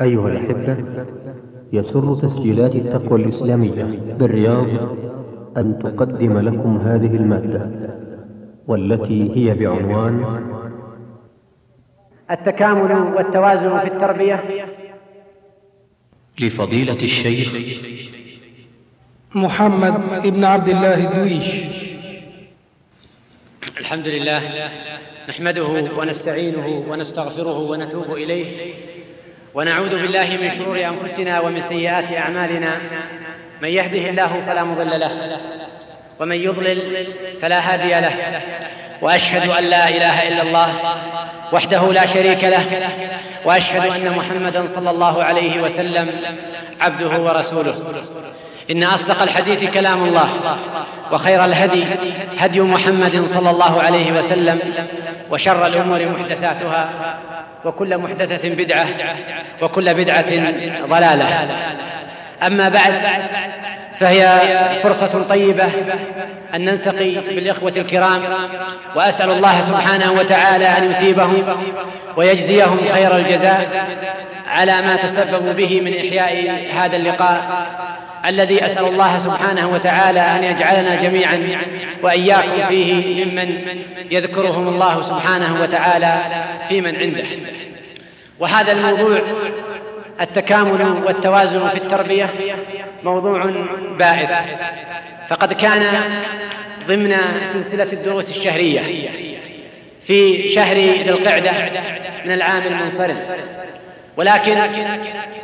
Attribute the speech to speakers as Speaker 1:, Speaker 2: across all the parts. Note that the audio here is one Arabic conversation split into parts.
Speaker 1: أيها الأحبة يسر تسجيلات التقوى الإسلامية بالرياض أن تقدم لكم هذه المادة والتي هي بعنوان
Speaker 2: التكامل والتوازن في التربية.
Speaker 1: لفضيلة الشيخ
Speaker 3: محمد ابن عبد الله الدويش
Speaker 2: الحمد لله نحمده ونستعينه ونستغفره ونتوب إليه ونعوذ بالله من شرور أنفسنا ومن سيئات أعمالنا. من يهده الله فلا مضل له ومن يضلل فلا هادي له. وأشهد أن لا إله إلا الله وحده لا شريك له وأشهد أن محمدا صلى الله عليه وسلم عبده ورسوله. إن أصدق الحديث كلام الله وخير الهدي هدي محمد صلى الله عليه وسلم وشر الأمور محدثاتها وكل محدثة بدعة وكل بدعة ضلالة. أما بعد فهي فرصة طيبة أن نلتقي بالإخوة الكرام وأسأل الله سبحانه وتعالى أن يثيبهم ويجزيهم خير الجزاء على ما تسببوا به من إحياء هذا اللقاء. الذي أسأل الله سبحانه وتعالى أن يجعلنا جميعا وإياكم فيه ممن يذكرهم الله سبحانه وتعالى في من عنده. وهذا الموضوع التكامل والتوازن في التربية موضوع بائد. فقد كان ضمن سلسلة الدروس الشهرية في شهر ذي القعدة من العام المنصرم. ولكن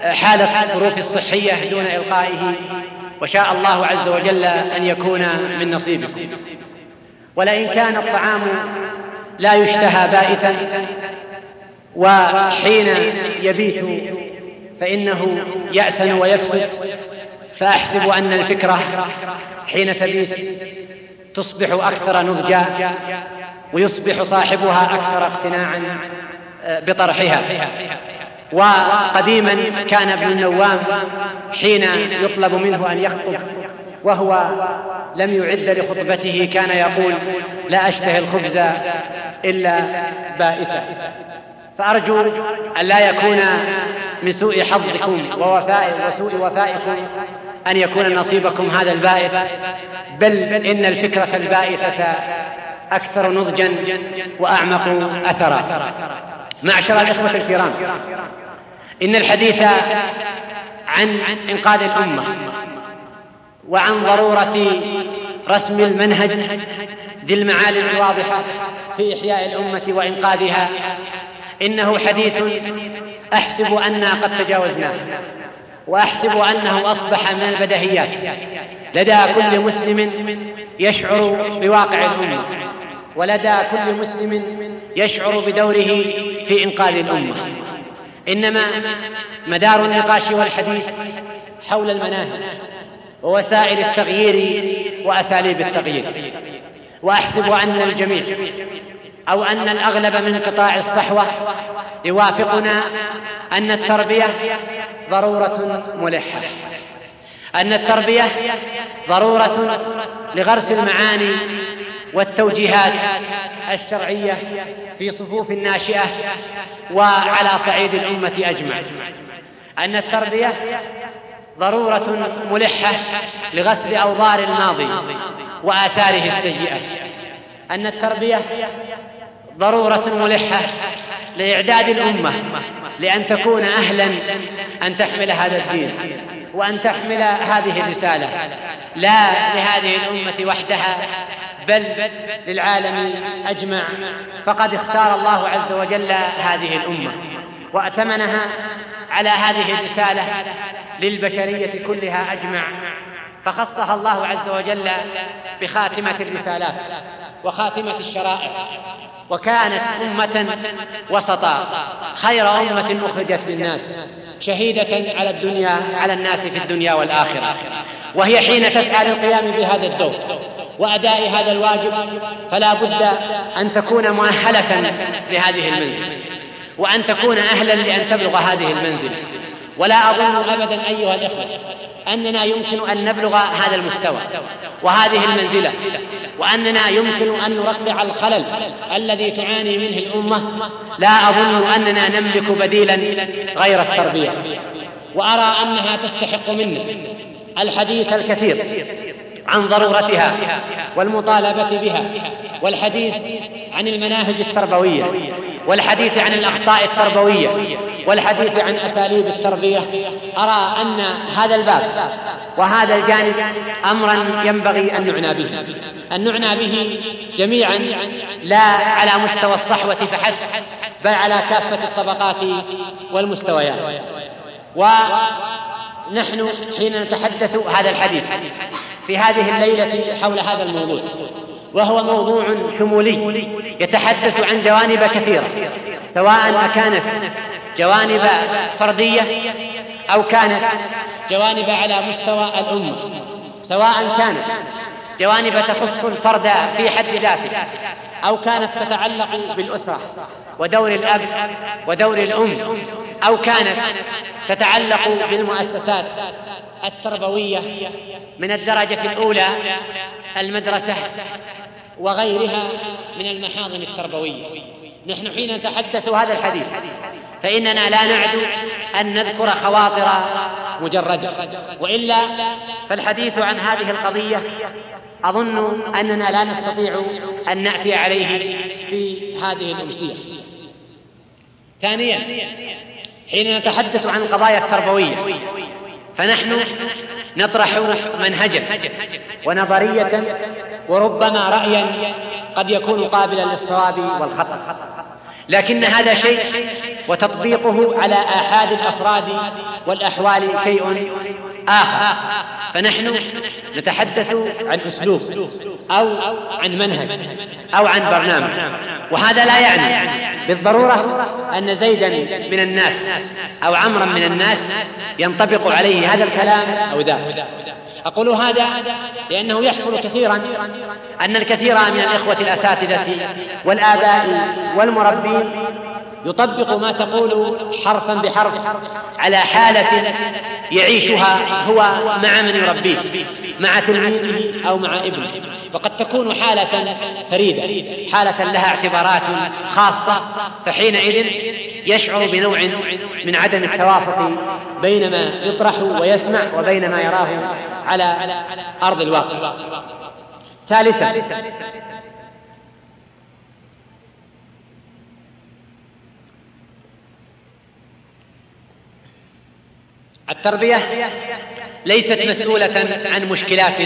Speaker 2: حالت الظروف الصحية دون إلقائه وشاء الله عز وجل أن يكون من نصيبكم ولئن كان الطعام لا يشتهى بائتا وحين يبيت فإنه يأسن ويفسد فأحسب أن الفكرة حين تبيت تصبح أكثر نضجا ويصبح صاحبها أكثر اقتناعا بطرحها. وقديما كان ابن النوام حين يطلب منه أن يخطب وهو لم يعد لخطبته كان يقول لا أشتهي الخبز إلا بائتا. فأرجو أن لا يكون من سوء حظكم ووفاء وسوء وفائكم أن يكون نصيبكم هذا البائت بل إن الفكرة البائتة أكثر نضجا وأعمق أثرا. معشر الإخوة الكرام. إن الحديث عن إنقاذ الأمة وعن ضرورة رسم المنهج ذي المعالم الواضحة في إحياء الأمة وإنقاذها إنه حديث أحسب أنا قد تجاوزناه وأحسب أنه أصبح من البدهيات لدى كل مسلم يشعر بواقع الأمة ولدى كل مسلم يشعر بدوره في إنقاذ الأمة إنما مدار النقاش والحديث حول المناهج ووسائل التغيير وأساليب التغيير. وأحسب أن الجميع أو أن الأغلب من قطاع الصحوة يوافقنا أن التربية ضرورة ملحة. أن التربية ضرورة لغرس المعاني والتوجيهات الشرعية في صفوف الناشئة وعلى صعيد الأمة أجمع. أن التربية ضرورة ملحة لغسل أوضار الماضي وآثاره السيئة. أن التربية ضرورة ملحة لإعداد الأمة لأن تكون أهلا أن تحمل هذا الدين وأن تحمل هذه الرسالة. لا لهذه الأمة وحدها بل للعالم أجمع فقد اختار الله عز وجل هذه الأمة وأتمنها على هذه الرسالة للبشرية كلها أجمع فخصها الله عز وجل بخاتمة الرسالات وخاتمة الشرائع وكانت أمة وسطا خير أمة أخرجت للناس شهيدة على الدنيا على الناس في الدنيا والآخرة وهي حين تسعى للقيام بهذا الدور وأداء هذا الواجب فلا بد أن تكون مؤهلة لهذه المنزلة وأن تكون أهلا لأن تبلغ هذه المنزلة ولا أظن أبدا أيها الإخوة أننا يمكن أن نبلغ هذا المستوى وهذه المنزلة وأننا يمكن أن نرقع الخلل الذي تعاني منه الأمة. لا أظن أننا نملك بديلا غير التربية. وأرى أنها تستحق منا الحديث الكثير. عن ضرورتها والمطالبة بها والحديث عن المناهج التربوية والحديث عن الأخطاء التربوية والحديث عن أساليب التربية أرى أن هذا الباب وهذا الجانب أمرا ينبغي أن نعنى به. أن نعنى به جميعا لا على مستوى الصحوة فحسب بل على كافة الطبقات والمستويات. ونحن حين نتحدث هذا الحديث في هذه الليلة حول هذا الموضوع. وهو موضوع شمولي يتحدث عن جوانب كثيرة سواء كانت جوانب فردية أو كانت جوانب على مستوى الأمة سواء كانت جوانب تخص الفرد في حد ذاته أو كانت تتعلق بالأسرة ودور الأب ودور الأم أو كانت تتعلق بالمؤسسات التربوية من الدرجة الأولى المدرسة وغيرها من المحاضن التربوية. نحن حين نتحدث هذا الحديث فإننا لا نعد أن نذكر خواطر مجردة وإلا فالحديث عن هذه القضية أظن أننا لا نستطيع أن نأتي عليه في هذه الأمسية. ثانيا حين نتحدث عن القضايا التربوية فنحن نطرح منهجا ونظرية وربما رأيا قد يكون قابلا للصواب والخطأ. لكن هذا شيء وتطبيقه على آحاد الأفراد والأحوال شيء آخر. فنحن نتحدث عن أسلوب أو عن منهج أو عن برنامج. وهذا لا يعني بالضرورة أن زيدا من الناس أو عمرا من الناس ينطبق عليه هذا الكلام أو ذاك. أقول هذا لأنه يحصل كثيرا أن الكثير من الإخوة الأساتذة والآباء والمربين يطبق ما تقول حرفا بحرف على حالة يعيشها هو مع من يربيه مع تلميذه أو مع ابنه. وقد تكون حالة فريدة حالة لها اعتبارات خاصة. فحينئذ يشعر بنوع من عدم التوافق بين ما يطرح ويسمع وبين ما يراه على أرض الواقع. ثالثا التربية ليست مسؤولة عن مشكلات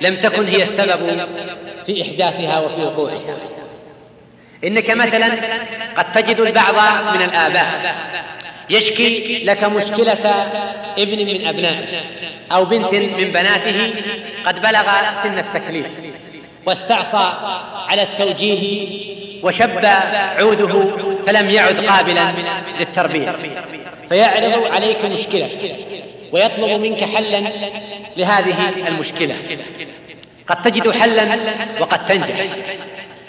Speaker 2: لم تكن هي السبب في إحداثها وفي وقوعها. إنك مثلا قد تجد البعض من الآباء يشكي لك مشكلة ابن من أبنائه أو بنت من بناته قد بلغ سن التكليف واستعصى على التوجيه وشب عوده فلم يعد قابلا للتربية. فيعرض عليك مشكلة ويطلب منك حلا لهذه المشكلة. قد تجد حلا وقد تنجح.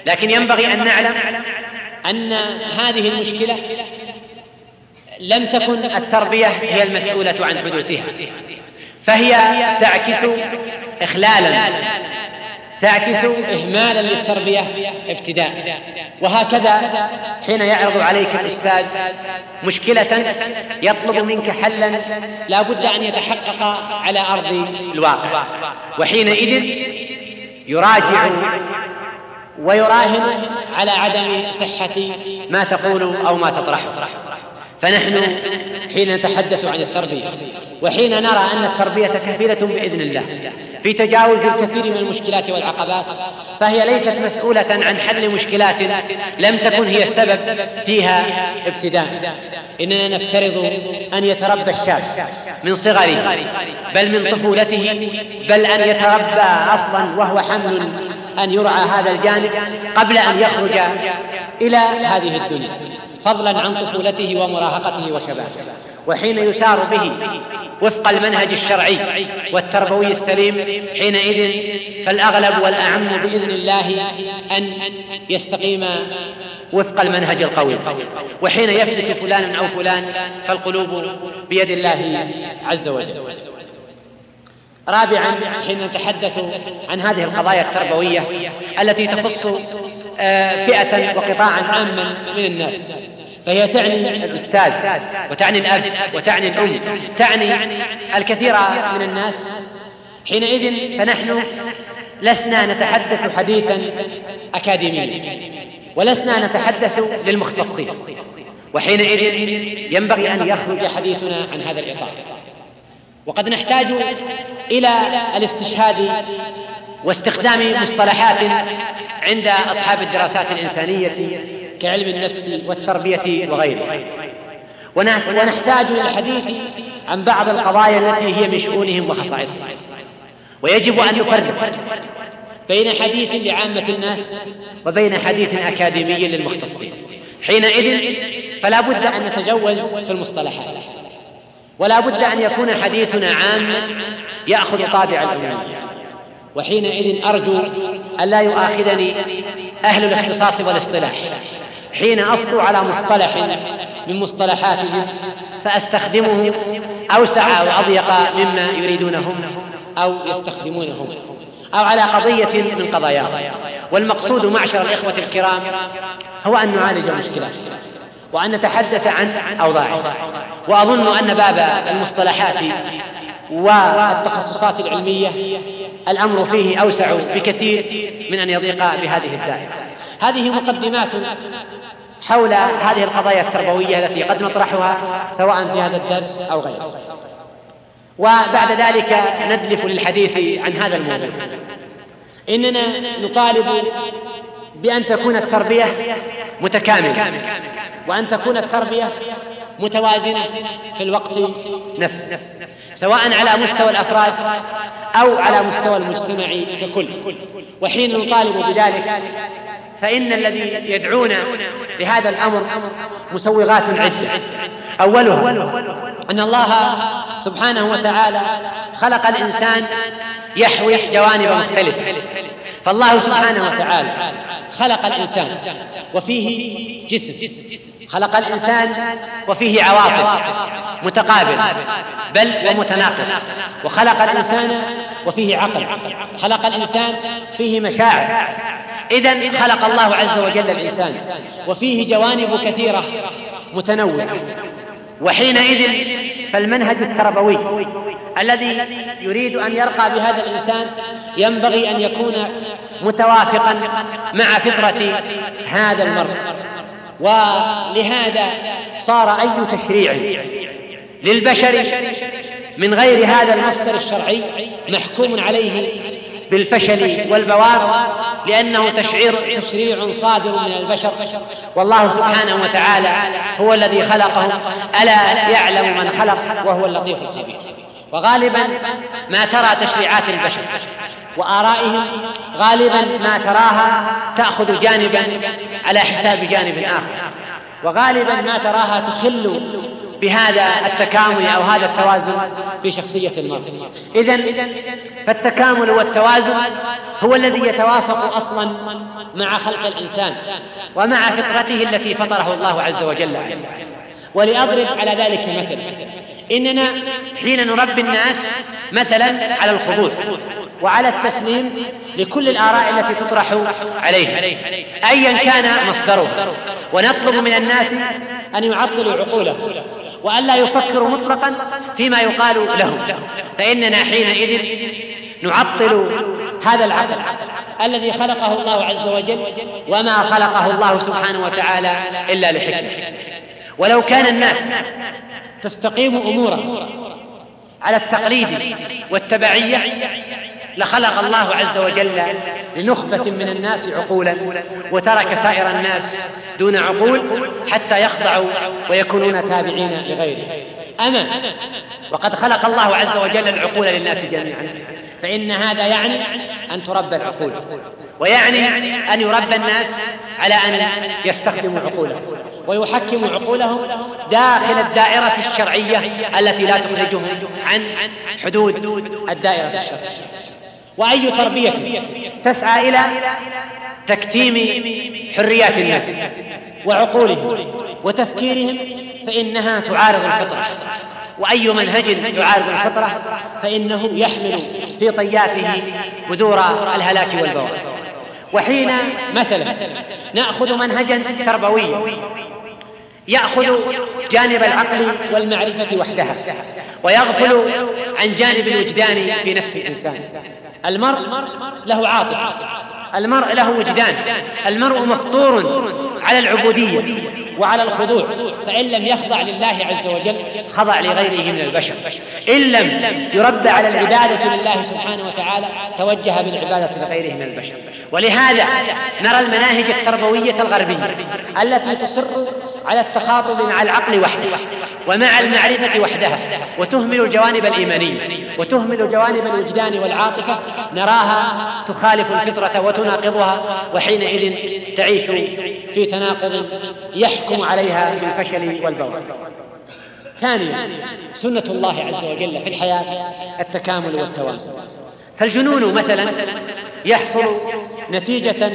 Speaker 2: لكن ينبغي أن نعلم أن هذه المشكلة لم تكن التربية هي المسؤولة عن حدوثها. فهي تعكس إخلالا تعكس إهمالا للتربية ابتداء. وهكذا حين يعرض عليك الأستاذ مشكلة يطلب منك حلا لا بد أن يتحقق على أرض الواقع. وحينئذ يراجع ويراهن على عدم صحة ما تقول أو ما تطرحه فنحن حين نتحدث عن التربية وحين نرى أن التربية كفيلة بإذن الله في تجاوز الكثير من المشكلات والعقبات فهي ليست مسؤولة عن حل مشكلات لم تكن هي السبب فيها ابتداء. إننا نفترض أن يتربى الشاب من صغره بل من طفولته بل أن يتربى أصلا وهو حمل أن يرعى هذا الجانب قبل أن يخرج إلى هذه الدنيا. فضلا عن طفولته ومراهقته وشبابه. وحين يسار به وفق المنهج الشرعي والتربوي السليم حينئذ فالأغلب والأعم بإذن الله أن يستقيم وفق المنهج القوي. وحين يفلت فلان أو فلان فالقلوب بيد الله عز وجل. رابعا حين نتحدث عن هذه القضايا التربوية التي تخص آه، فئة وقطاعا عاما من الناس. فهي تعني الأستاذ وتعني الأب وتعني الأم تعني الكثير من الناس. حينئذ فنحن لسنا نتحدث حديثا أكاديميا ولسنا نتحدث للمختصين. وحينئذ ينبغي أن يخرج حديثنا عن هذا الإطار. وقد نحتاج إلى الاستشهاد واستخدام مصطلحات عند أصحاب الدراسات الإنسانية كعلم النفس والتربية وغيره. ونحتاج إلى الحديث عن بعض القضايا التي هي من شؤونهم وخصائصهم. ويجب أن يفرق بين حديث لعامة الناس وبين حديث أكاديمي للمختصين. حينئذ فلا بد أن نتجوز في المصطلحات. ولا بد أن يكون حديثنا عاما يأخذ طابع العمومية وحينئذ أرجو أن لا يؤاخذني أهل الاختصاص والاصطلاح. حين أسطو على مصطلح من مصطلحاتهم فأستخدمه أوسع أو أضيق مما يريدونه أو يستخدمونه أو على قضية من قضاياهم والمقصود معشر الإخوة الكرام هو أن نعالج المشكلات وأن نتحدث عن أوضاعه وأظن أن باب المصطلحات والتخصصات العلمية الأمر فيه أوسع بكثير من أن يضيق بهذه الدائرة. هذه مقدمات حول هذه القضايا التربوية التي قد نطرحها سواء في هذا الدرس أو غيره. وبعد ذلك ندلف للحديث عن هذا الموضوع. إننا نطالب بأن تكون التربية متكاملة وأن تكون التربية متوازنة في الوقت نفسه سواء على مستوى الأفراد أو على مستوى المجتمع ككل. وحين نطالب بذلك فإن الذي يدعون لهذا الأمر مسوغات عدة أولها أن الله سبحانه وتعالى خلق الإنسان يحوي جوانب مختلفة. فالله سبحانه وتعالى خلق الإنسان وفيه جسم. خلق الإنسان وفيه عواطف متقابل بل ومتناقض وخلق الإنسان وفيه عقل. خلق الإنسان فيه مشاعر. إذا خلق الله عز وجل الإنسان وفيه جوانب كثيرة متنوعة. وحينئذ فالمنهج التربوي الذي يريد أن يرقى بهذا الإنسان ينبغي أن يكون متوافقا مع فطرة هذا المرء ولهذا صار أي تشريع للبشر من غير هذا المصدر الشرعي محكوم عليه بالفشل والبوار لأنه تشعير تشريع صادر من البشر. والله سبحانه وتعالى هو الذي خلقه. ألا يعلم من خلق وهو اللطيف الخبير. وغالبا ما ترى تشريعات البشر وآرائهم غالبا ما تراها تأخذ جانبا على حساب جانب آخر. وغالبا ما تراها تخل بهذا التكامل أو هذا التوازن في شخصية المرء. اذا فالتكامل والتوازن هو الذي يتوافق أصلا مع خلق الإنسان ومع فطرته التي فطره الله عز وجل عليها ولأضرب على ذلك مثل. إننا حين نربي الناس مثلا على الخضوع. وعلى التسليم لكل الآراء التي تطرح عليه أيا كان مصدرها ونطلب من الناس أن يعطلوا عقولهم وألا يفكروا مطلقا فيما يقال لهم فإننا حينئذ نعطل هذا العقل الذي خلقه الله عز وجل وما خلقه الله سبحانه وتعالى إلا لحكمة. ولو كان الناس تستقيم أموره على التقليد والتبعية لخلق الله عز وجل لنخبة من الناس عقولا وترك سائر الناس دون عقول حتى يخضعوا ويكونون تابعين لغيره. أما وقد خلق الله عز وجل العقول للناس جميعا فإن هذا يعني أن تربى العقول ويعني أن يربى الناس على أن يستخدموا عقولهم ويحكموا عقولهم داخل الدائرة الشرعية التي لا تخرجهم عن حدود الدائرة الشرعية. وأي تربية تسعى إلى تكتيم حريات الناس وعقولهم وتفكيرهم فإنها تعارض الفطرة. وأي منهج يعارض الفطرة فإنه يحمل في طياته بذور الهلاك والبوار. وحين مثلا نأخذ منهجا تربويا يأخذ جانب العقل والمعرفة وحدها. ويغفل عن جانب الوجدان في نفس الإنسان. المرء له عاطفه المرء له وجدان المرء مفطور على العبودية. وعلى الخضوع فإن لم يخضع لله عز وجل خضع لغيره من البشر. إن لم يربى على العبادة لله سبحانه وتعالى توجه بالعبادة لغيره من البشر. ولهذا نرى المناهج التربوية الغربية التي تصر على التخاطب مع العقل وحده ومع المعرفة وحدها وتهمل الجوانب الإيمانية وتهمل جوانب الوجدان والعاطفة. نراها تخالف الفطرة وتناقضها وحينئذ تعيش في تناقض يحكم عليها بالفشل والبوار ثانيا سنة الله عز وجل في الحياة التكامل والتوازن. فالجنون مثلا يحصل نتيجة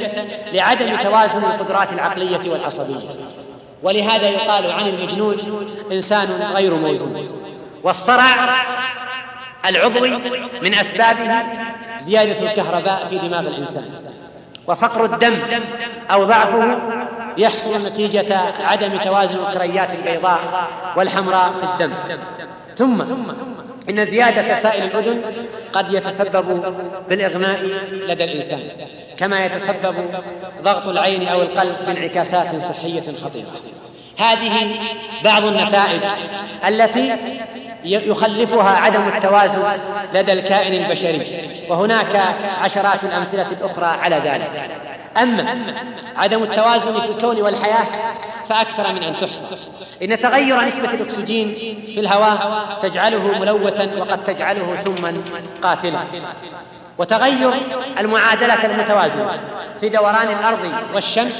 Speaker 2: لعدم توازن القدرات العقلية والعصبية. ولهذا يقال عن المجنون إنسان غير موزون. والصرع العضوي من أسبابه زيادة الكهرباء في دماغ الإنسان. وفقر الدم أو ضعفه يحصل نتيجة عدم توازن الكريات البيضاء والحمراء في الدم. ثم إن زيادة سائل الأذن قد يتسبب بالإغماء لدى الإنسان كما يتسبب ضغط العين أو القلب بانعكاسات صحية خطيرة. هذه بعض النتائج التي يخلفها عدم التوازن لدى الكائن البشري وهناك عشرات الأمثلة الأخرى على ذلك. أما عدم التوازن في الكون والحياة فأكثر من أن تحصى. إن تغير نسبة الأكسجين في الهواء تجعله ملوثا وقد تجعله سما قاتلا. وتغير المعادلة المتوازنة. في دوران الأرض والشمس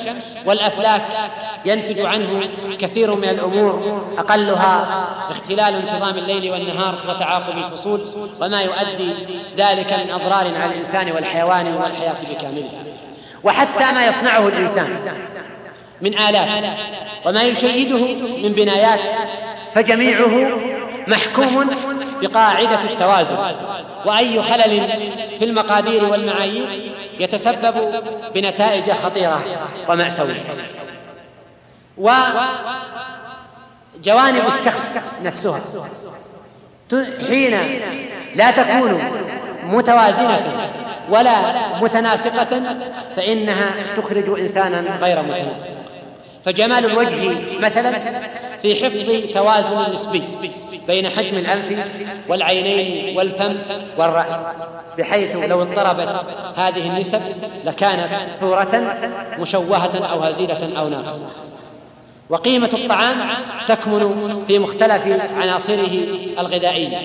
Speaker 2: والأفلاك ينتج عنه كثير من الأمور أقلها اختلال انتظام الليل والنهار وتعاقب الفصول وما يؤدي ذلك من أضرار على الإنسان والحيوان والحياة بكاملها. وحتى ما يصنعه الإنسان من آلات وما يشيده من بنايات فجميعه محكوم بقاعدة التوازن. وأي خلل في المقادير والمعايير يتسبب بنتائج خطيرة وماساويه وجوانب الشخص نفسها. حين لا تكون متوازنة ولا متناسقة فإنها تخرج إنسانا غير متناسق. فجمال الوجه مثلا في حفظ توازن نسبي بين حجم الأنف والعينين والفم والرأس بحيث لو اضطربت هذه النسب لكانت صورة مشوهة أو هزيلة أو ناقصة. وقيمة الطعام تكمن في مختلف عناصره الغذائية.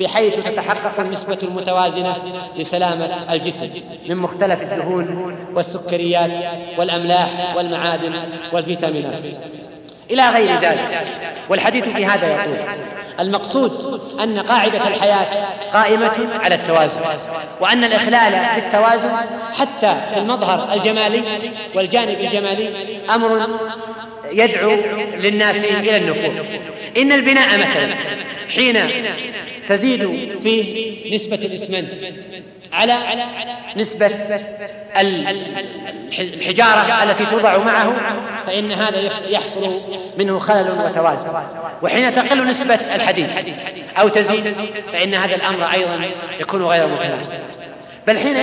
Speaker 2: بحيث تتحقق النسبة المتوازنة لسلامة الجسم من مختلف الدهون والسكريات والأملاح والمعادن والفيتامينات. إلى غير ذلك والحديث في هذا يقول المقصود أن قاعدة الحياة قائمة على التوازن وأن الإخلال بالتوازن حتى في المظهر الجمالي والجانب الجمالي أمر يدعو للناس إلى النفور إن البناء مثلا حين تزيد فيه نسبة الإسمنت. على نسبة الحجارة التي توضع معه فإن هذا يحصل منه خلل وتوازن وحين تقل نسبة الحديد أو تزيد فإن هذا الأمر أيضا يكون غير متناسب. بل حين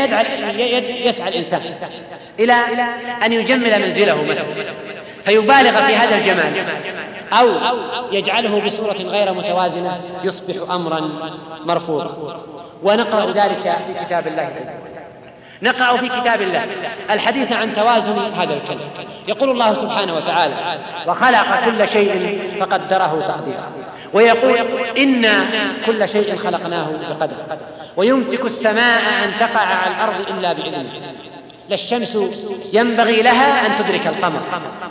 Speaker 2: يسعى الإنسان إلى أن يجمل منزله مثلا فيبالغ في هذا الجمال. أو يجعله بصورة غير متوازنة يصبح أمرا مرفوضا. ونقرأ ذلك في كتاب الله عز وجل. نقرأ في كتاب الله الحديث عن توازن هذا الكلام. يقول الله سبحانه وتعالى وخلق كل شيء فقدره تقديرا. ويقول إنا كل شيء خلقناه بقدر. ويمسك السماء أن تقع على الأرض إلا بإذنه. لا الشمس ينبغي لها أن تدرك القمر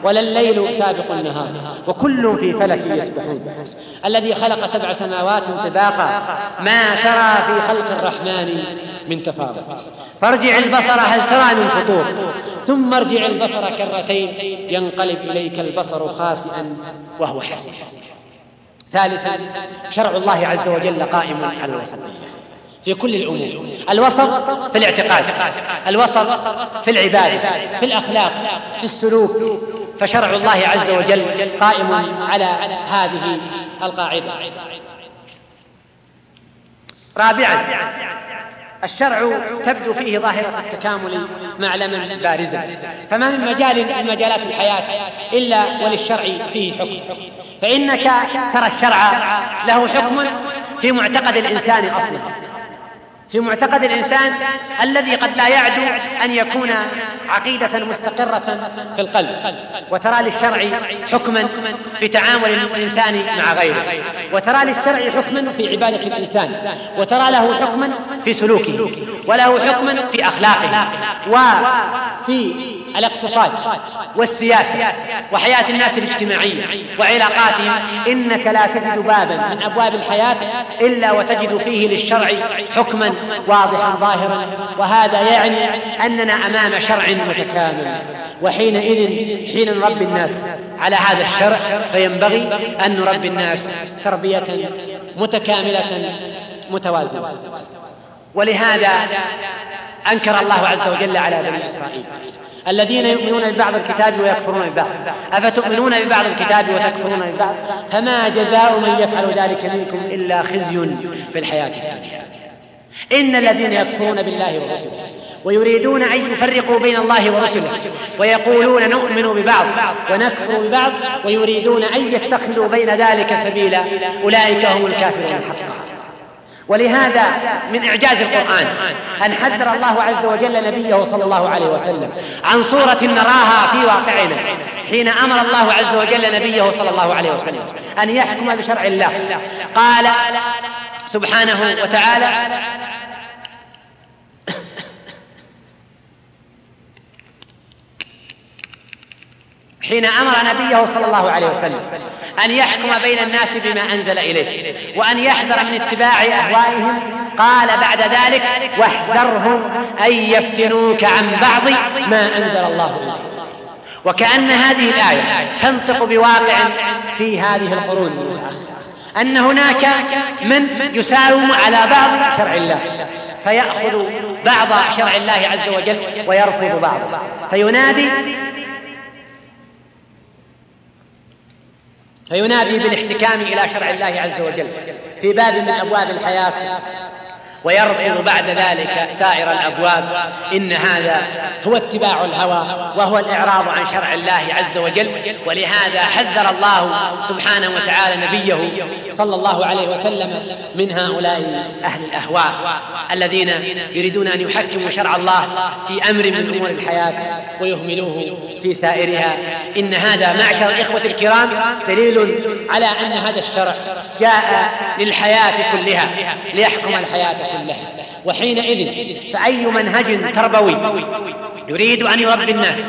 Speaker 2: ولا الليل سابق النهار وكل في فلك يسبحون. الذي خلق سبع سماوات طباقا ما ترى في خلق الرحمن من تفاضل فارجع البصر هل ترى من فطور؟ ثم ارجع البصر كرتين ينقلب إليك البصر خاسئا وهو حسن ثالثا شرع الله عز وجل قائم على الوسطية في كل الأمور. الوسط في الاعتقاد الوسط في العبادة في الأخلاق في السلوك. فشرع الله عز وجل قائم على هذه القاعدة. رابعا الشرع تبدو فيه ظاهرة التكامل معلما بارزا. فما من مجال من مجالات الحياة إلا وللشرع فيه حكم. فإنك ترى الشرع له حكم في معتقد الإنسان أصلا. في معتقد الإنسان الذي قد لا يعدو أن يكون عقيدة مستقرة في القلب وترى للشرع حكما في تعامل الإنسان مع غيره وترى للشرع حكما في عبادة الإنسان وترى له حكما في سلوكه وله حكما في أخلاقه وفي الاقتصاد والسياسة وحياة الناس الاجتماعية وعلاقاتهم إنك لا تجد بابا من أبواب الحياة إلا وتجد فيه للشرع حكما واضحا ظاهرا. وهذا يعني أننا أمام شرع متكامل. وحينئذ حين نربي الناس على هذا الشرع فينبغي أن نربي الناس تربية متكاملة متوازنة. ولهذا أنكر الله عز وجل على بني إسرائيل. الذين يؤمنون ببعض الكتاب ويكفرون ببعض. أفتؤمنون ببعض الكتاب وتكفرون ببعض؟ فما جزاء من يفعل ذلك منكم إلا خزي في الحياة الدنيا. إن الذين يكفرون بالله ورسله ويريدون أن يفرقوا بين الله ورسله ويقولون نؤمن ببعض ونكفر ببعض ويريدون أن يتخذوا بين ذلك سبيلا أولئك هم الكافرون حقا. ولهذا من إعجاز القرآن أن حذر الله عز وجل نبيه صلى الله عليه وسلم عن صورة نراها في واقعنا حين أمر الله عز وجل نبيه صلى الله عليه وسلم أن يحكم بشرع الله. قال سبحانه وتعالى حين أمر نبيه صلى الله عليه وسلم أن يحكم بين الناس بما أنزل إليه وأن يحذر من اتباع أهوائهم قال بعد ذلك واحذرهم أن يفتنوك عن بعض ما أنزل الله إليك. وكأن هذه الآية تنطق بواقع في هذه القرون أن هناك من يساوم على بعض شرع الله فيأخذ بعض شرع الله عز وجل ويرفض بعضه فينادي فينادي بالاحتكام إلى شرع الله عز وجل في باب من أبواب الحياة. ويرفض بعد ذلك سائر الأبواب. إن هذا هو اتباع الهوى وهو الإعراض عن شرع الله عز وجل. ولهذا حذر الله سبحانه وتعالى نبيه صلى الله عليه وسلم من هؤلاء أهل الأهواء الذين يريدون أن يحكموا شرع الله في أمر من أمور الحياة ويهملوه في سائرها. إن هذا معشر الإخوة الكرام دليل على أن هذا الشرع جاء للحياة كلها ليحكم الحياة. كلها وحينئذ فأي منهج تربوي يريد أن يربي الناس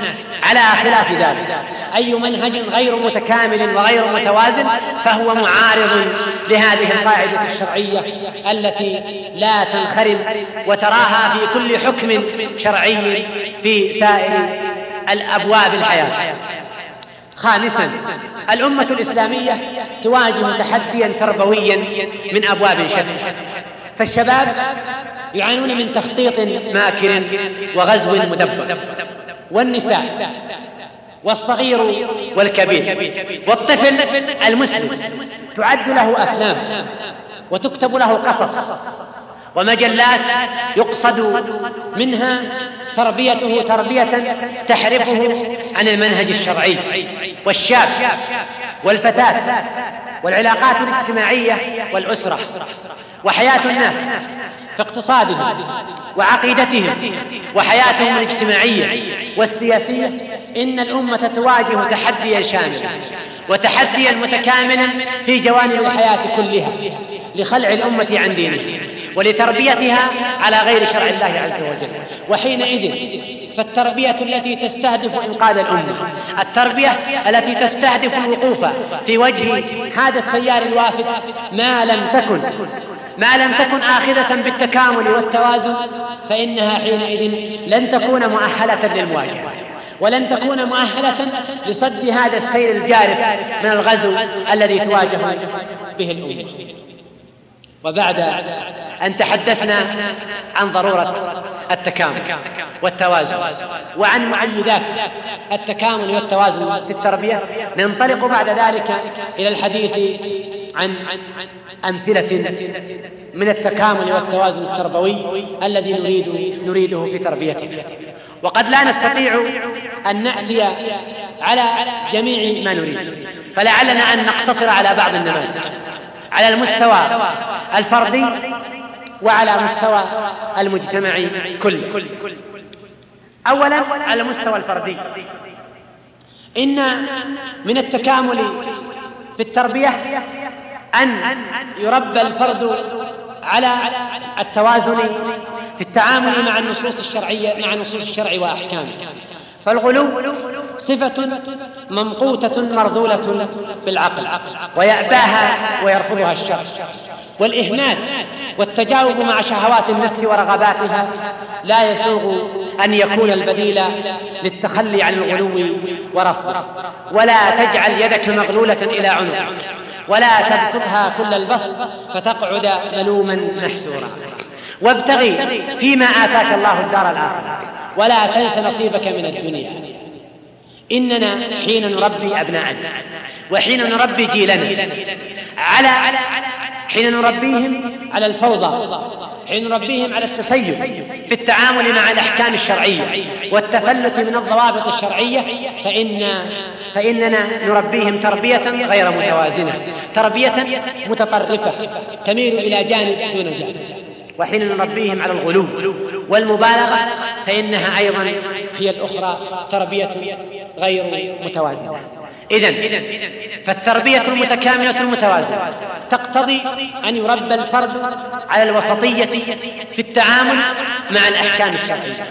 Speaker 2: على خلاف ذلك. أي منهج غير متكامل وغير متوازن فهو معارض لهذه القاعدة الشرعية التي لا تنخرم وتراها في كل حكم شرعي في سائر الأبواب الحياة. خامسا الأمة الإسلامية تواجه تحديا تربويا من أبواب شتى فالشباب يعانون من تخطيط ماكر وغزو مدبر. والنساء والصغير والكبير والطفل المسلم تعد له أفلام وتكتب له قصص ومجلات يقصد منها تربيته تربية تحرفه عن المنهج الشرعي والشاب والفتاة والعلاقات الاجتماعية والأسرة. وحياة الناس في اقتصادهم وعقيدتهم وحياتهم الاجتماعية والسياسية. إن الأمة تواجه تحديا شاملا وتحديا متكاملا في جوانب الحياة كلها لخلع الأمة عن دينها ولتربيتها على غير شرع الله عز وجل. وحينئذ فالتربية التي تستهدف إنقاذ الأمة التربية التي تستهدف الوقوف في وجه هذا التيار الوافد ما لم تكن ما لم تكن آخذة بالتكامل والتوازن فإنها حينئذ لن تكون مؤهلة للمواجهة ولن تكون مؤهلة لصد هذا السيل الجارف من الغزو الذي تواجه به الأمة. وبعد أن تحدثنا عن ضرورة التكامل والتوازن وعن معيدات التكامل والتوازن في التربية ننطلق بعد ذلك إلى الحديث عن أمثلة من التكامل والتوازن التربوي الذي نريد نريده في تربيتنا. وقد لا نستطيع أن نأتي على جميع ما نريد. فلعلنا أن نقتصر على بعض النماذج. على المستوى الفردي وعلى مستوى المجتمع كله. أولا على المستوى الفردي. إن من التكامل في التربية أن يربى الفرد على التوازن في التعامل مع النصوص الشرعية مع نصوص الشرع وأحكامه. فالغلو صفة ممقوتة مرذولة بالعقل ويأباها ويرفضها الشرع. والإهمال والتجاوب مع شهوات النفس ورغباتها لا يسوغ أن يكون البديل للتخلي عن الغلو ورفضه. ولا تجعل يدك مغلولة إلى عنق. ولا تبسطها كل البسط فتقعد ملوما محسورا. وابتغي فيما آتاك الله الدار الآخرة. ولا تنس نصيبك من الدنيا. إننا حين نربي أبناءنا وحين نربي جيلنا على حين نربيهم على الفوضى حين نربيهم على التسيب في التعامل مع الأحكام الشرعية والتفلت من الضوابط الشرعية فإن فإننا نربيهم تربية غير متوازنة تربية متطرفة تميل إلى جانب دون جانب. وحين نربيهم على الغلو والمبالغة فإنها أيضا هي الأخرى تربية غير متوازنة. إذا فالتربية المتكاملة المتوازنة تقتضي أن يربى الفرد على الوسطية في التعامل مع الأحكام الشرعية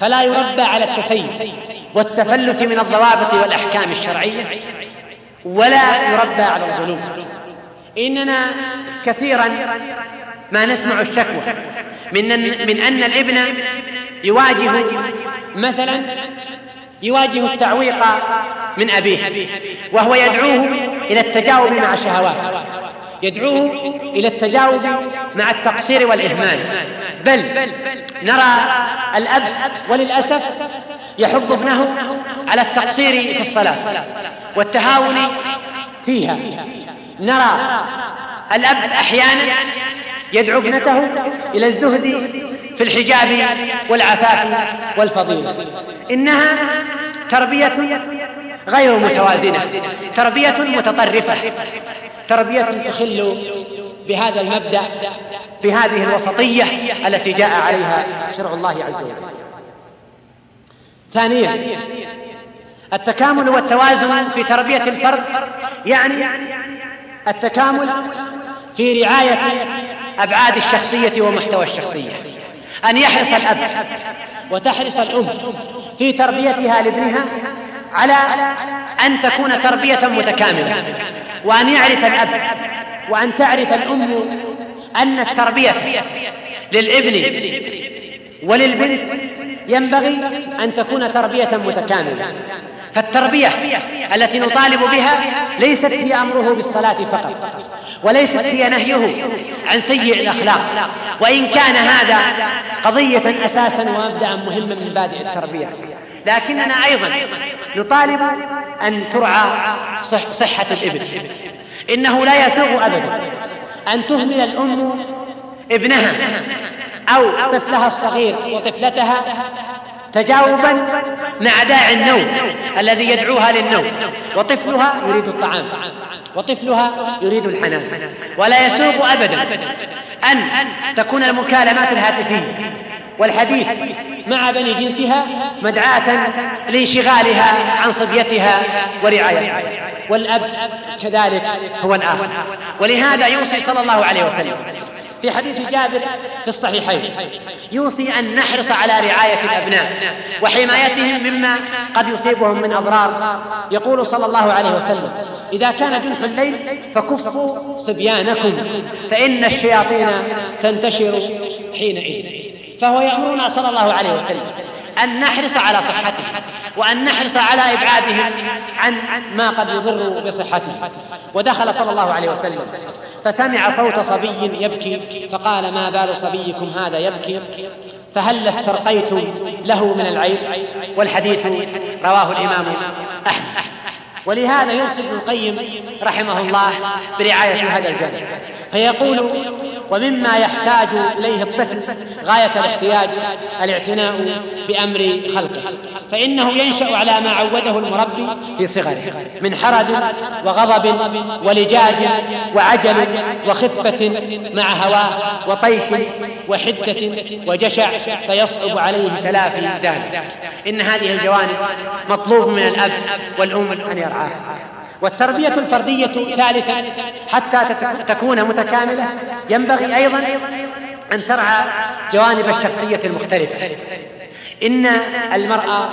Speaker 2: فلا يربى على التسيب والتفلت من الضوابط والأحكام الشرعية ولا يربى على الظلوم إننا كثيرا ما نسمع الشكوى من من أن الابن يواجه مثلا يواجه التعويق من أبيه وهو يدعوه إلى التجاوب مع شهوات يدعوه إلى التجاوب مع التقصير والإهمال. بل نرى الأب وللأسف يحب ابنه على التقصير في الصلاة والتهاون فيها. نرى الأب أحيانا يدعو ابنته إلى الزهد في الحجاب والعفاف والفضيلة إنها تربية غير متوازنة تربية متطرفة تربية تخل بهذا المبدأ بهذه الوسطية التي جاء عليها شرع الله عز وجل. ثانيا التكامل والتوازن في تربية الفرد يعني التكامل في رعاية أبعاد الشخصية ومحتوى الشخصية. أن يحرص الأب وتحرص الأم في تربيتها لابنها على أن تكون تربية متكاملة. وأن يعرف الأب وأن تعرف الأم أن التربية للابن وللبنت ينبغي أن تكون تربية متكاملة. فالتربية التي نطالب بها ليست هي أمره بالصلاة فقط وليست هي نهيه عن سيء الأخلاق. وإن كان هذا قضية أساسا ومبدأ مهما من مبادئ التربية. لكننا أيضا نطالب أن ترعى صح صحة الإبن. إنه لا يسوغ أبدا أن تهمل الأم ابنها أو طفلها الصغير وطفلتها تجاوبا مع داعي النوم الذي يدعوها للنوم. وطفلها يريد الطعام. وطفلها يريد الحنان. ولا يسوق ابدا أن تكون المكالمات الهاتفية. والحديث مع بني جنسها مدعاة لانشغالها عن صبيتها ورعايتها. والأب كذلك هو الآخر. ولهذا يوصي صلى الله عليه وسلم في حديث جابر في الصحيحين. يوصي أن نحرص على رعاية الأبناء وحمايتهم مما قد يصيبهم من أضرار. يقول صلى الله عليه وسلم إذا كان جنح الليل فكفوا صبيانكم فإن الشياطين تنتشر حينئذ. فهو يأمرنا صلى الله عليه وسلم أن نحرص على صحته وأن نحرص على إبعادهم عن ما قد يضر بصحته ودخل صلى الله عليه وسلم فسمع صوت صبي يبكي فقال ما بال صبيكم هذا يبكي؟ فهل استرقيتم له من العين؟ والحديث رواه الإمام أحمد. ولهذا يرسل ابن القيم رحمه الله برعاية هذا الجانب. فيقول ومما يحتاج إليه الطفل غاية الاحتياج الاعتناء بأمر خلقه. فإنه ينشأ على ما عوده المربي في صغره من حرج وغضب ولجاج وعجل وخفة مع هواه وطيش وحدة وجشع فيصعب عليه تلافي ذلك إن هذه الجوانب مطلوب من الأب والأم أن يرعاها والتربية الفردية ثالثا حتى تكون متكاملة. ينبغي أيضا أن ترعى جوانب الشخصية المختلفة إن المرأة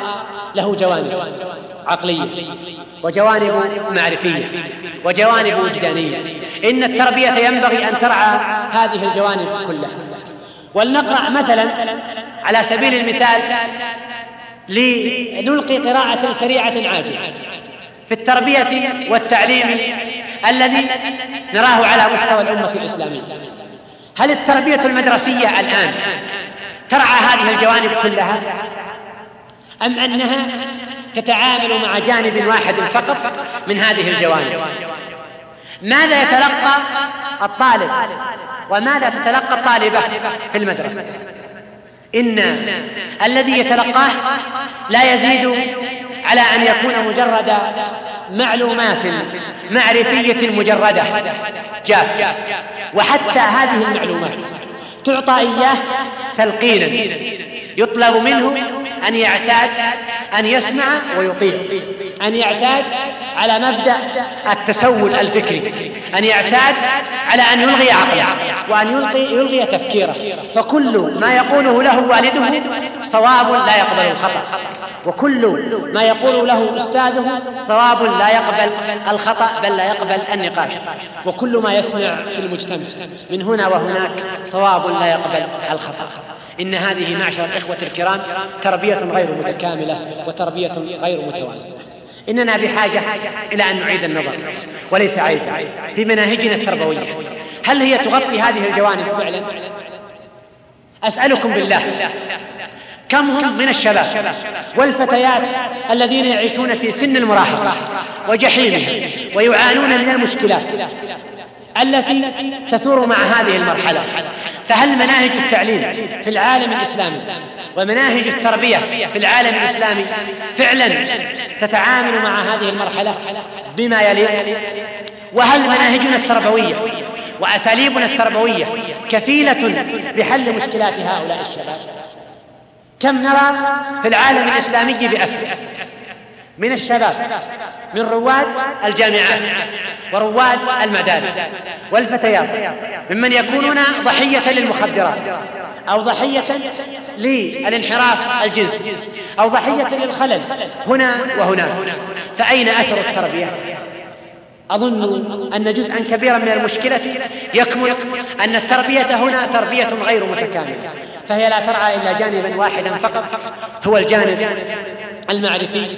Speaker 2: له جوانب عقلية وجوانب معرفية وجوانب وجدانية. إن التربية ينبغي أن ترعى هذه الجوانب كلها. ولنقرأ مثلا على سبيل المثال لنلقي قراءة سريعة عاجلة. في التربية والتعليم الذي نراه على مستوى الأمة الإسلامية. هل التربية المدرسية الآن ترعى هذه الجوانب كلها؟ أم أنها تتعامل مع جانب واحد فقط من هذه الجوانب؟ ماذا يتلقى الطالب وماذا تتلقى الطالبة في المدرسة؟ إن الذي يتلقاه لا يزيد على أن يكون مجرد معلومات معرفية مجردة. جاء وحتى هذه المعلومات تعطى إياه تلقينا. يطلب منه أن يعتاد أن يسمع ويطيع. أن يعتاد على مبدأ التسول الفكري. أن يعتاد على أن يلغي عقله وأن يلغي, يلغي تفكيره. فكل ما يقوله له والده صواب لا يقبل الخطأ. وكل ما يقول له أستاذه صواب لا يقبل الخطأ بل لا يقبل النقاش. وكل ما يسمع في المجتمع من هنا وهناك صواب لا يقبل الخطأ. إن هذه معشر الإخوة الكرام تربية غير متكاملة وتربية غير متوازنة. إننا بحاجة إلى أن نعيد النظر وليس عيبا في مناهجنا التربوية. هل هي تغطي هذه الجوانب فعلا؟ أسألكم بالله. كم هم من الشباب والفتيات الذين يعيشون في سن المراهقة وجحيمها ويعانون من المشكلات التي تثور مع هذه المرحلة. فهل مناهج التعليم في العالم الإسلامي ومناهج التربية في العالم الإسلامي فعلا تتعامل مع هذه المرحلة بما يليق؟ وهل مناهجنا التربوية وأساليبنا التربوية كفيلة بحل مشكلات هؤلاء الشباب؟ كم نرى في العالم الإسلامي بأسر. من الشباب من رواد الجامعات ورواد المدارس والفتيات ممن يكونون ضحية للمخدرات أو ضحية للانحراف الجنسي أو ضحية للخلل هنا وهناك فأين أثر التربية؟ أظن أن جزءا كبيرا من المشكلة يكمن أن التربية هنا تربية غير متكاملة. فهي لا ترعى إلا جانبا واحدا فقط. هو الجانب المعرفي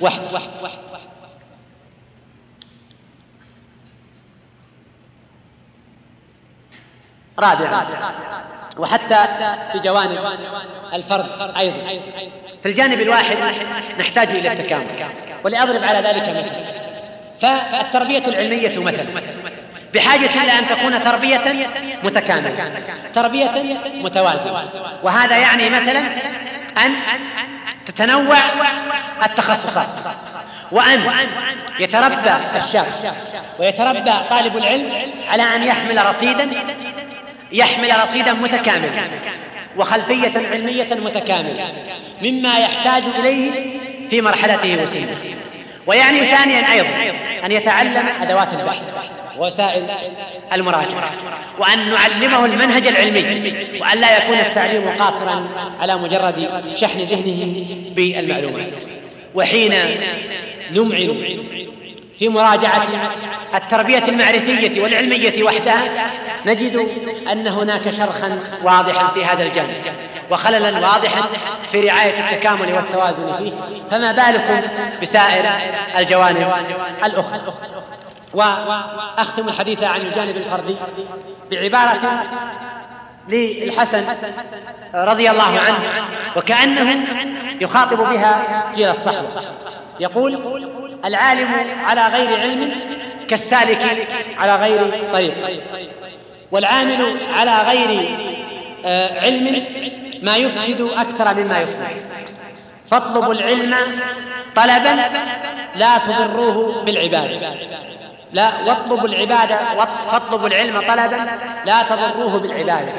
Speaker 2: وحده. رابعا وحتى في جوانب الفرد أيضا. في الجانب الواحد نحتاج إلى التكامل. ولأضرب على ذلك مثلا. فالتربية العلمية مثلا. بحاجة إلى أن تكون تربية متكاملة. تربية متوازنة. وهذا يعني مثلا أن تتنوع التخصصات. وأن يتربى الشاب. ويتربى طالب العلم على أن يحمل رصيدا يحمل رصيدا متكاملا. وخلفية علمية متكاملة. مما يحتاج إليه في مرحلته وسنه ويعني ثانيا أيضا أن يتعلم أدوات البحث وسائل المراجعة وأن نعلمه المنهج العلمي وأن لا يكون التعليم قاصرا على مجرد شحن ذهنه بالمعلومات. وحين نمعن في مراجعة التربية المعرفية والعلمية وحدها نجد أن هناك شرخا واضحا في هذا الجانب وخللا واضحا في رعاية التكامل والتوازن فيه. فما بالكم بسائر الجوانب الأخرى؟ وأختم الحديث عن الجانب الفردي بعبارة للحسن رضي الله عنه وكأنه يخاطب بها جيل الصحوة يقول العالم على غير علم كالسالك على غير طريق والعامل على غير آه، علم ما يفسد أكثر مما يصلح فاطلبوا العلم طلبا لا تضروه بالعبادة. لا واطلبوا العبادة فاطلبوا العلم طلبا لا تضروه بالعبادة.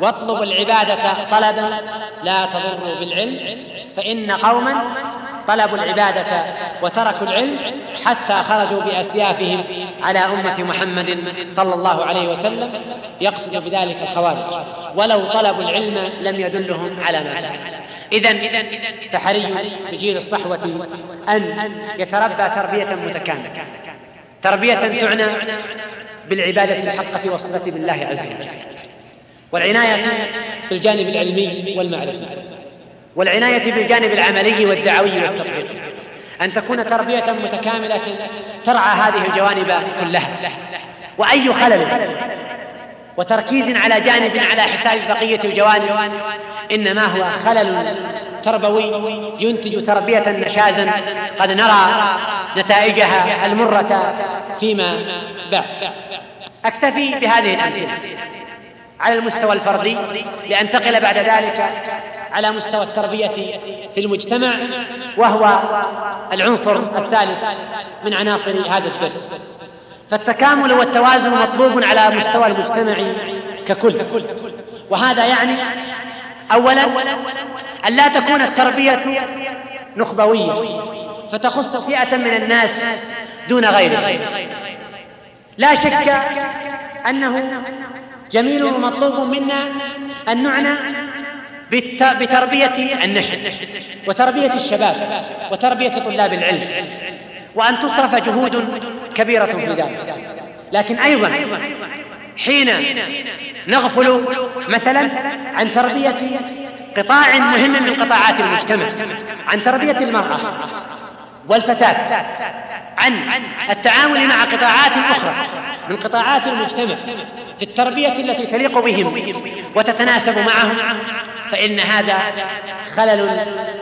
Speaker 2: واطلبوا العبادة طلبا لا تضروا بالعلم. فإن قوما طلبوا العبادة وتركوا العلم حتى خرجوا بأسيافهم على أمة محمد صلى الله عليه وسلم. يقصد بذلك الخوارج. ولو طلبوا العلم لم يدلهم على ما إذا فحري بجيل الصحوة أن يتربى تربية متكاملة. تربية تعنى بالعبادة الحقة والصلة بالله عز وجل. والعناية بالجانب العلمي والمعرفي. والعناية بالجانب العملي والدعوي والتطبيق. أن تكون تربية متكاملة ترعى هذه الجوانب كلها. وأي خلل. وتركيز على جانب على حساب بقية الجوانب. إنما هو خلل تربوي ينتج تربية نشازا قد نرى نتائجها المرة فيما بعد. أكتفي بهذه الأمثلة على المستوى الفردي لأنتقل بعد ذلك على مستوى التربية في المجتمع وهو العنصر الثالث من عناصر هذا الدرس فالتكامل والتوازن مطلوب على مستوى المجتمع ككل. وهذا يعني اولا أن لا تكون التربية نخبوية فتخص فئة من الناس دون غيرها لا شك أنه جميل ومطلوب منا أن نعنى بتربية النشء وتربية الشباب وتربية طلاب العلم. وأن تصرف جهود كبيرة في ذلك. لكن أيضا حين نغفل مثلا عن تربية قطاع مهم من قطاعات المجتمع عن تربية المرأة والفتاة عن التعامل مع قطاعات أخرى من قطاعات المجتمع في التربية التي تليق بهم وتتناسب معهم. فإن هذا خلل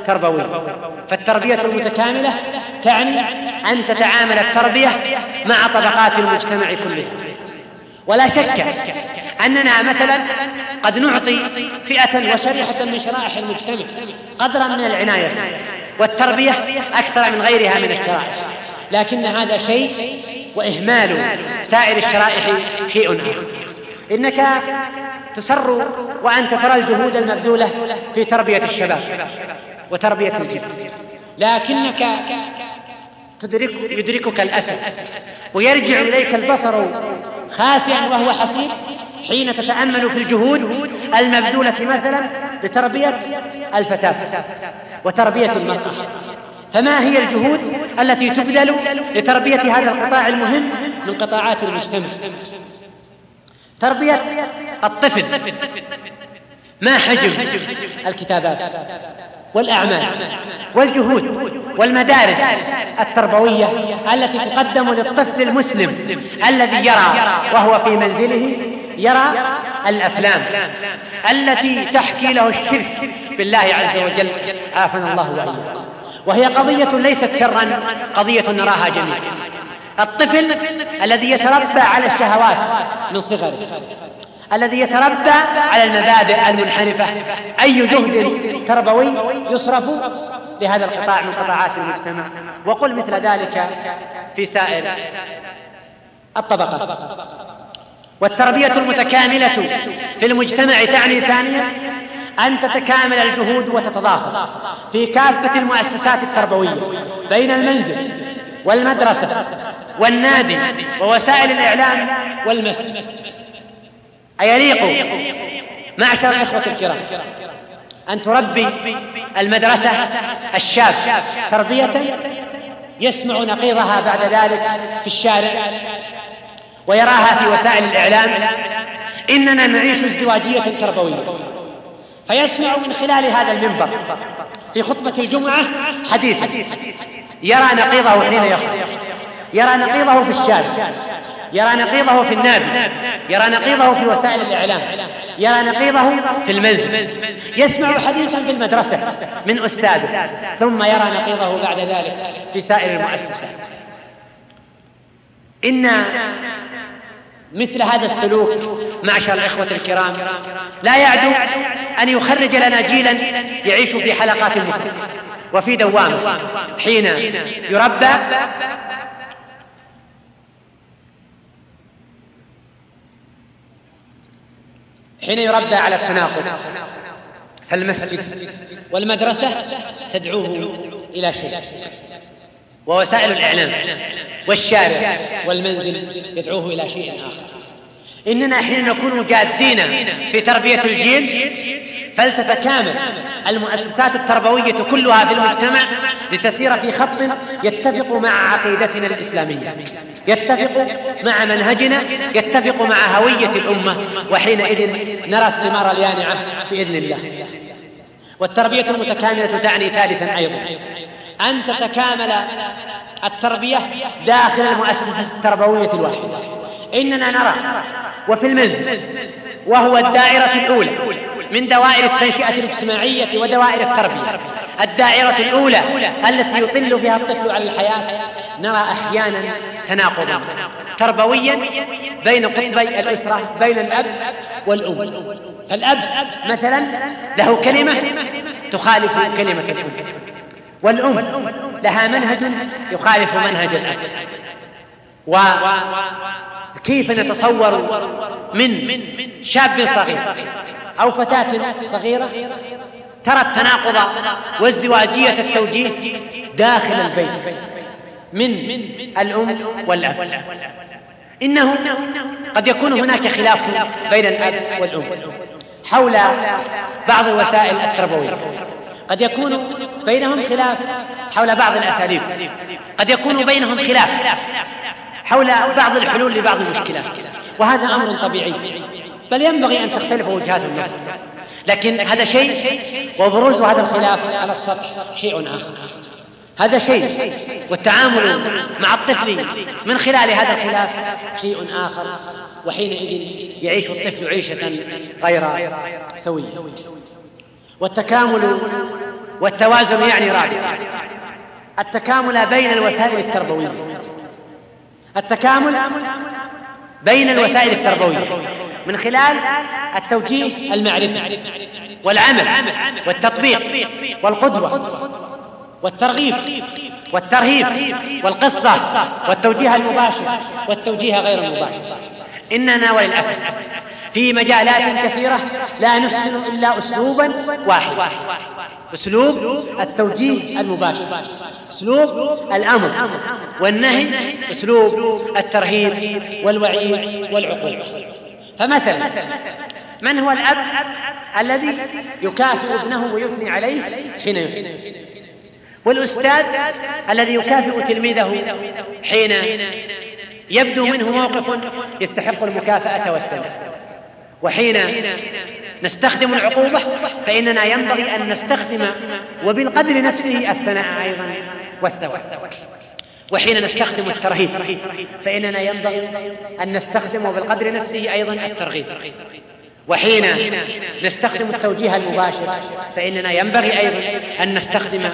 Speaker 2: تربوي. فالتربية المتكاملة تعني أن تتعامل التربية مع طبقات المجتمع كلها. ولا شك أننا مثلا قد نعطي فئة وشريحة من شرائح المجتمع قدرا من العناية والتربية أكثر من غيرها من الشرائح. لكن هذا شيء وإهمال سائر الشرائح شيء آخر إنك تسر وأنت ترى الجهود المبذولة في تربية الشباب وتربية الجد لكنك تدرك يدركك الأسى ويرجع إليك البصر خاسئا وهو حسير حين تتأمل في الجهود المبذولة مثلا لتربية الفتاة وتربية المرأة. فما هي الجهود التي تبذل لتربية هذا القطاع المهم من قطاعات المجتمع؟ تربية الطفل ما حجم الكتابات والأعمال والجهود والمدارس التربوية التي تقدم للطفل المسلم الذي يرى وهو في منزله يرى الأفلام التي تحكي له الشرك بالله عز وجل. عافنا الله وإياه وهي قضية ليست شرا قضية نراها جميعا. الطفل الذي يتربى على الشهوات من صغره الذي يتربى على المبادئ المنحرفة أي جهد تربوي يصرف لهذا القطاع من قطاعات المجتمع. وقل مثل ذلك في سائر الطبقات. والتربية المتكاملة في المجتمع تعني ثانيا أن تتكامل الجهود وتتضافر في كافة المؤسسات التربوية بين المنزل والمدرسة والنادي ووسائل الإعلام والمسجد. أيليق معشر الإخوة الكرام أن تربي المدرسة الشاب تربية يسمع نقيضها بعد ذلك في الشارع ويراها في وسائل الإعلام. إننا نعيش ازدواجية تربوية. فيسمع من خلال هذا المنبر في خطبة الجمعة حديثا. يرى نقيضه حين يخرج. يرى نقيضه في الشارع. يرى نقيضه في النادي. يرى نقيضه في وسائل الإعلام. يرى نقيضه في المنزل يسمع حديثا في المدرسة من أستاذه. ثم يرى نقيضه بعد ذلك في سائر المؤسسات إن مثل هذا السلوك معشر الإخوة الكرام لا يعدو أن يخرج لنا جيلا يعيش في حلقات المخ وفي دوامه حين يربى. حين يربى على التناقض. فالمسجد والمدرسة تدعوه إلى شيء. ووسائل الإعلام والشارع والمنزل يدعوه إلى شيء آخر. إننا حين نكون جادين في تربية الجيل فلتتكامل. المؤسسات التربوية كلها في المجتمع لتسير في خط يتفق مع عقيدتنا الإسلامية يتفق مع منهجنا يتفق مع هوية الأمة وحينئذ نرى الثمار اليانعة بإذن الله. والتربية المتكاملة تعني ثالثا أيضا أن تتكامل التربية داخل المؤسسة التربوية الواحدة. إننا نرى وفي المنزل وهو الدائرة الأولى من دوائر التنشئة الاجتماعية ودوائر التربية. الدائرة الأولى التي يطل فيها الطفل على الحياة نرى أحيانا تناقضا تربويا بين قطبي الأسرة بين الأب والأم. فالأب مثلا له كلمة تخالف كلمة الأم والأم لها منهج يخالف منهج الأب. وكيف نتصور من شاب صغير أو فتاة صغيرة ترى التناقض وازدواجية التوجيه داخل البيت من الأم والأب. إنه قد يكون هناك خلاف بين الأب والأم حول بعض الوسائل التربوية. قد يكون بينهم خلاف حول بعض الأساليب. قد يكون بينهم خلاف حول بعض الحلول لبعض المشكلات. وهذا أمر طبيعي. بل ينبغي أن تختلف وجهات النظر. لكن هذا شيء وبروز هذا الخلاف على السطح شيء آخر. هذا شيء والتعامل مع الطفل من خلال هذا الخلاف شيء آخر. وحينئذ يعيش الطفل عيشة غير سوية. والتكامل والتوازن يعني رابع. التكامل بين الوسائل التربوية. التكامل بين الوسائل التربوية. من خلال التوجيه المعرفي والعمل والتطبيق والقدوة والترغيب والترهيب والقصة والتوجيه المباشر والتوجيه غير المباشر. إننا وللأسف في مجالات كثيرة لا نحسن إلا أسلوبا واحدا أسلوب التوجيه المباشر أسلوب الأمر والنهي أسلوب الترهيب والوعيد والعقوبة فمثلا من هو الأب الذي يكافئ ابنه ويثني عليه حين يحسن؟ والأستاذ الذي يكافئ تلميذه حين يبدو منه موقف يستحق المكافأة والثناء. وحين نستخدم العقوبة فإننا ينبغي أن نستخدم وبالقدر نفسه الثناء أيضا والثواب. وحين نستخدم الترهيب. فإننا ينبغي أن نستخدم بالقدر نفسه أيضا الترغيب. وحين نستخدم التوجيه المباشر فإننا ينبغي أيضا أن نستخدم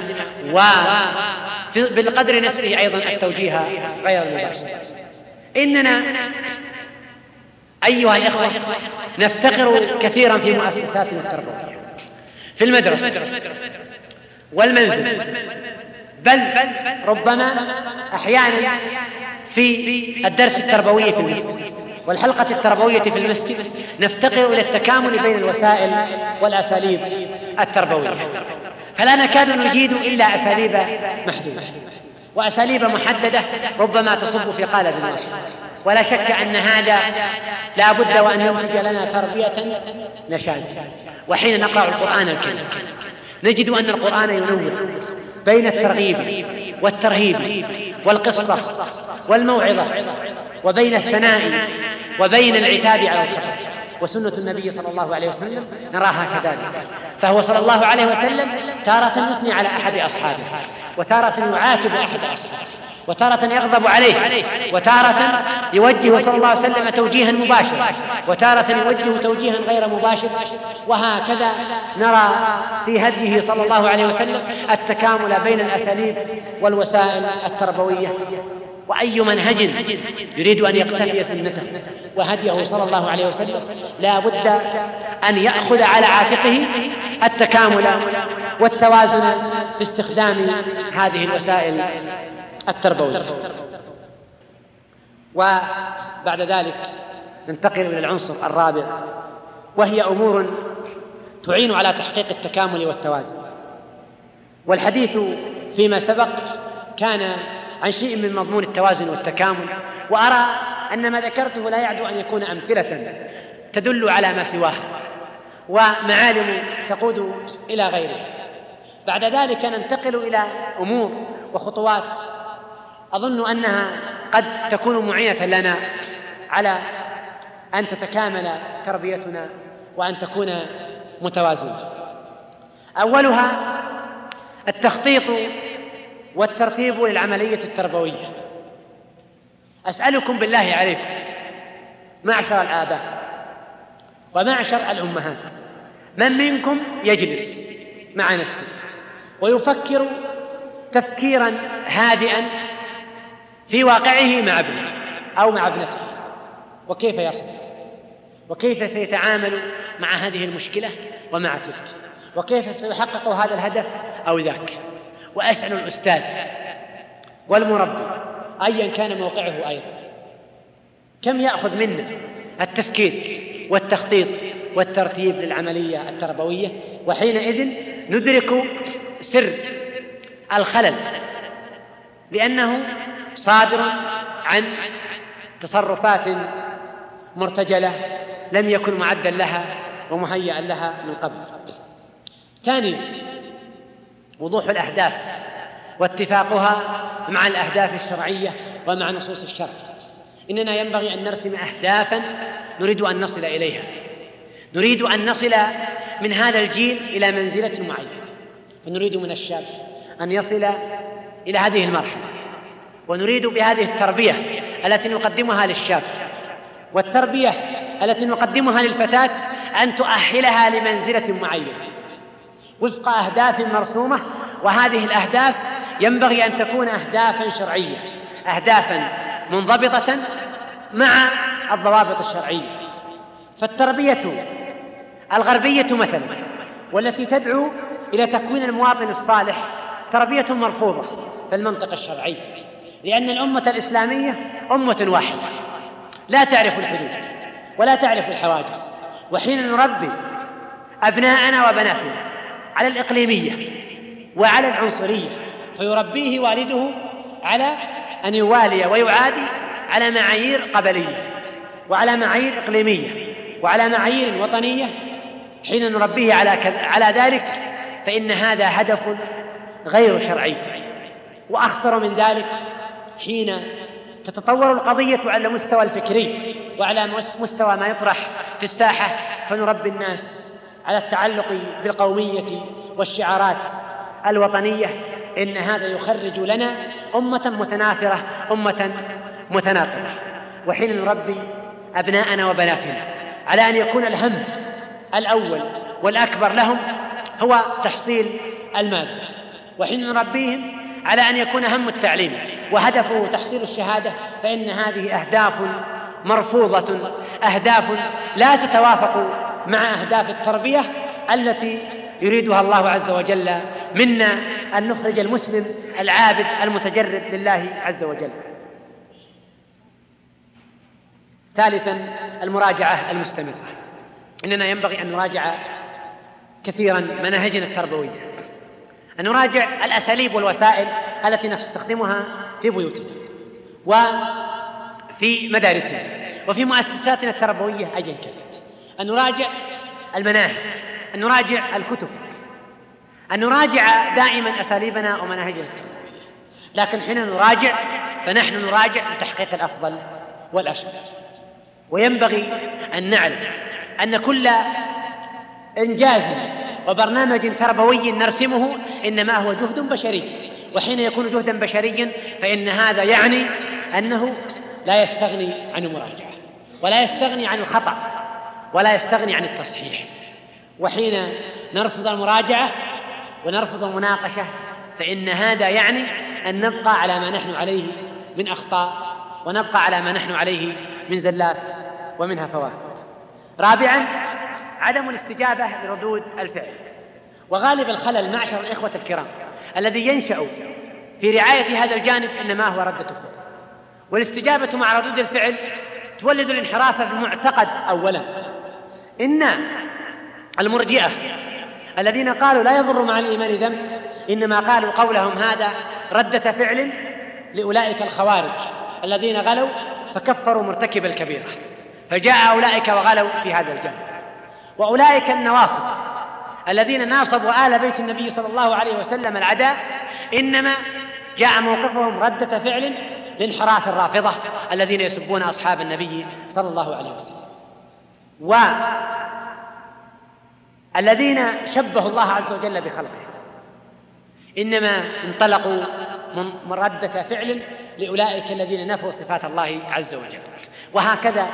Speaker 2: وبالقدر نفسه أيضا التوجيه غير المباشر. إننا أيها الإخوة نفتقر كثيرا في مؤسساتنا التربوية في المدرسة والمنزل. بل ربما أحيانا في الدرس التربوي في المسجد والحلقة التربوية في المسجد نفتقر إلى التكامل بين الوسائل والأساليب التربوية. فلا نكاد نجيد إلا أساليب محدودة وأساليب محددة ربما تصب في قالب واحد ولا شك أن هذا لا بد وأن ينتج لنا تربية نشازة وحين نقرأ القرآن الكريم نجد أن القرآن ينور. بين الترغيب والترهيب والقصة والموعظة وبين الثناء وبين العتاب على الخطأ. وسنة النبي صلى الله عليه وسلم نراها كذلك. فهو صلى الله عليه وسلم تارة يثني على أحد أصحابه وتارة يعاتب أحد أصحابه. وتارة يغضب عليه وتارة يوجه صلى الله عليه وسلم توجيها مباشرا وتارة يوجه توجيها غير مباشر. وهكذا نرى في هديه صلى الله عليه وسلم التكامل بين الأساليب والوسائل التربوية. وأي منهج يريد أن يقتفي سنته. وهديه صلى الله عليه وسلم لا بد أن يأخذ على عاتقه التكامل والتوازن في استخدام هذه الوسائل التربوية وبعد ذلك ننتقل إلى العنصر الرابع وهي أمور تعين على تحقيق التكامل والتوازن. والحديث فيما سبق كان عن شيء من مضمون التوازن والتكامل وأرى أن ما ذكرته لا يعدو أن يكون أمثلة تدل على ما سواه ومعالم تقود إلى غيره. بعد ذلك ننتقل إلى أمور وخطوات أظن أنها قد تكون معينة لنا على أن تتكامل تربيتنا وأن تكون متوازنة. أولها التخطيط والترتيب للعملية التربوية. أسألكم بالله عليكم معشر الآباء ومعشر الأمهات من منكم يجلس مع نفسه ويفكر تفكيرا هادئا في واقعه مع ابنه أو مع ابنته. وكيف يصنع وكيف سيتعامل مع هذه المشكلة ومع تلك؟ وكيف سيحقق هذا الهدف أو ذاك؟ وأسأل الأستاذ والمربي أيا كان موقعه أيضا. كم يأخذ منا التفكير والتخطيط والترتيب للعملية التربوية؟ وحينئذ ندرك سر الخلل لأنه صادر عن تصرفات مرتجلة لم يكن معدا لها ومهيئا لها من قبل. ثانيا وضوح الأهداف واتفاقها مع الأهداف الشرعية ومع نصوص الشرع. إننا ينبغي أن نرسم أهدافا نريد أن نصل إليها. نريد أن نصل من هذا الجيل إلى منزلة معينة. فنريد من الشاب أن يصل إلى هذه المرحلة. ونريد بهذه التربية التي نقدمها للشاب والتربية التي نقدمها للفتاة أن تؤهلها لمنزلة معينة وفق أهداف مرسومة وهذه الأهداف ينبغي أن تكون أهدافا شرعية أهدافا منضبطة مع الضوابط الشرعية. فالتربية الغربية مثلا والتي تدعو إلى تكوين المواطن الصالح تربية مرفوضة في المنطق الشرعي لأن الأمة الإسلامية أمة واحدة. لا تعرف الحدود ولا تعرف الحواجز وحين نربي أبناءنا وبناتنا على الإقليمية وعلى العنصرية فيربيه والده على أن يوالي ويعادي على معايير قبلية وعلى معايير إقليمية وعلى معايير وطنية. حين نربيه على على ذلك فإن هذا هدف غير شرعي. وأخطر من ذلك حين تتطور القضية على المستوى الفكري وعلى مستوى ما يطرح في الساحة فنربي الناس على التعلق بالقومية والشعارات الوطنية إن هذا يخرج لنا أمة متناثرة أمة متناقضة. وحين نربي أبناءنا وبناتنا على أن يكون الهم الأول والأكبر لهم هو تحصيل المادة وحين نربيهم على أن يكون هم التعليم. وهدفه تحصيل الشهادة فإن هذه أهداف مرفوضة أهداف لا تتوافق مع أهداف التربية التي يريدها الله عز وجل منا أن نخرج المسلم العابد المتجرد لله عز وجل. ثالثا المراجعة المستمرة. إننا ينبغي أن نراجع كثيرا مناهجنا التربوية. أن نراجع الأساليب والوسائل التي نستخدمها في بيوتنا وفي مدارسنا وفي مؤسساتنا التربوية أيا كانت أن نراجع المناهج أن نراجع الكتب أن نراجع دائما أساليبنا ومناهجنا التربوية. لكن حين نراجع فنحن نراجع لتحقيق الأفضل والأشمل وينبغي أن نعلم أن كل إنجاز وبرنامج تربوي نرسمه إنما هو جهد بشري. وحين يكون جهدا بشريا فإن هذا يعني أنه لا يستغني عن المراجعة ولا يستغني عن الخطأ ولا يستغني عن التصحيح. وحين نرفض المراجعة ونرفض المناقشة فإن هذا يعني أن نبقى على ما نحن عليه من أخطاء ونبقى على ما نحن عليه من زلات ومن هفوات. رابعا عدم الاستجابة لردود الفعل. وغالب الخلل معشر الإخوة الكرام الذي ينشأ في رعاية هذا الجانب إنما هو ردة الفعل والاستجابة مع ردود الفعل تولد الانحراف في المعتقد أولا. إن المرجئة الذين قالوا لا يضر مع الإيمان ذنب إنما قالوا قولهم هذا ردة فعل لأولئك الخوارج الذين غلوا فكفروا مرتكب الكبيرة. فجاء أولئك وغلوا في هذا الجانب. وأولئك النواصب الذين ناصبوا آل بيت النبي صلى الله عليه وسلم العداء إنما جاء موقفهم ردة فعل لانحراف الرافضة الذين يسبون أصحاب النبي صلى الله عليه وسلم. والذين شبهوا الله عز وجل بخلقه. إنما انطلقوا من ردة فعل لأولئك الذين نفوا صفات الله عز وجل. وهكذا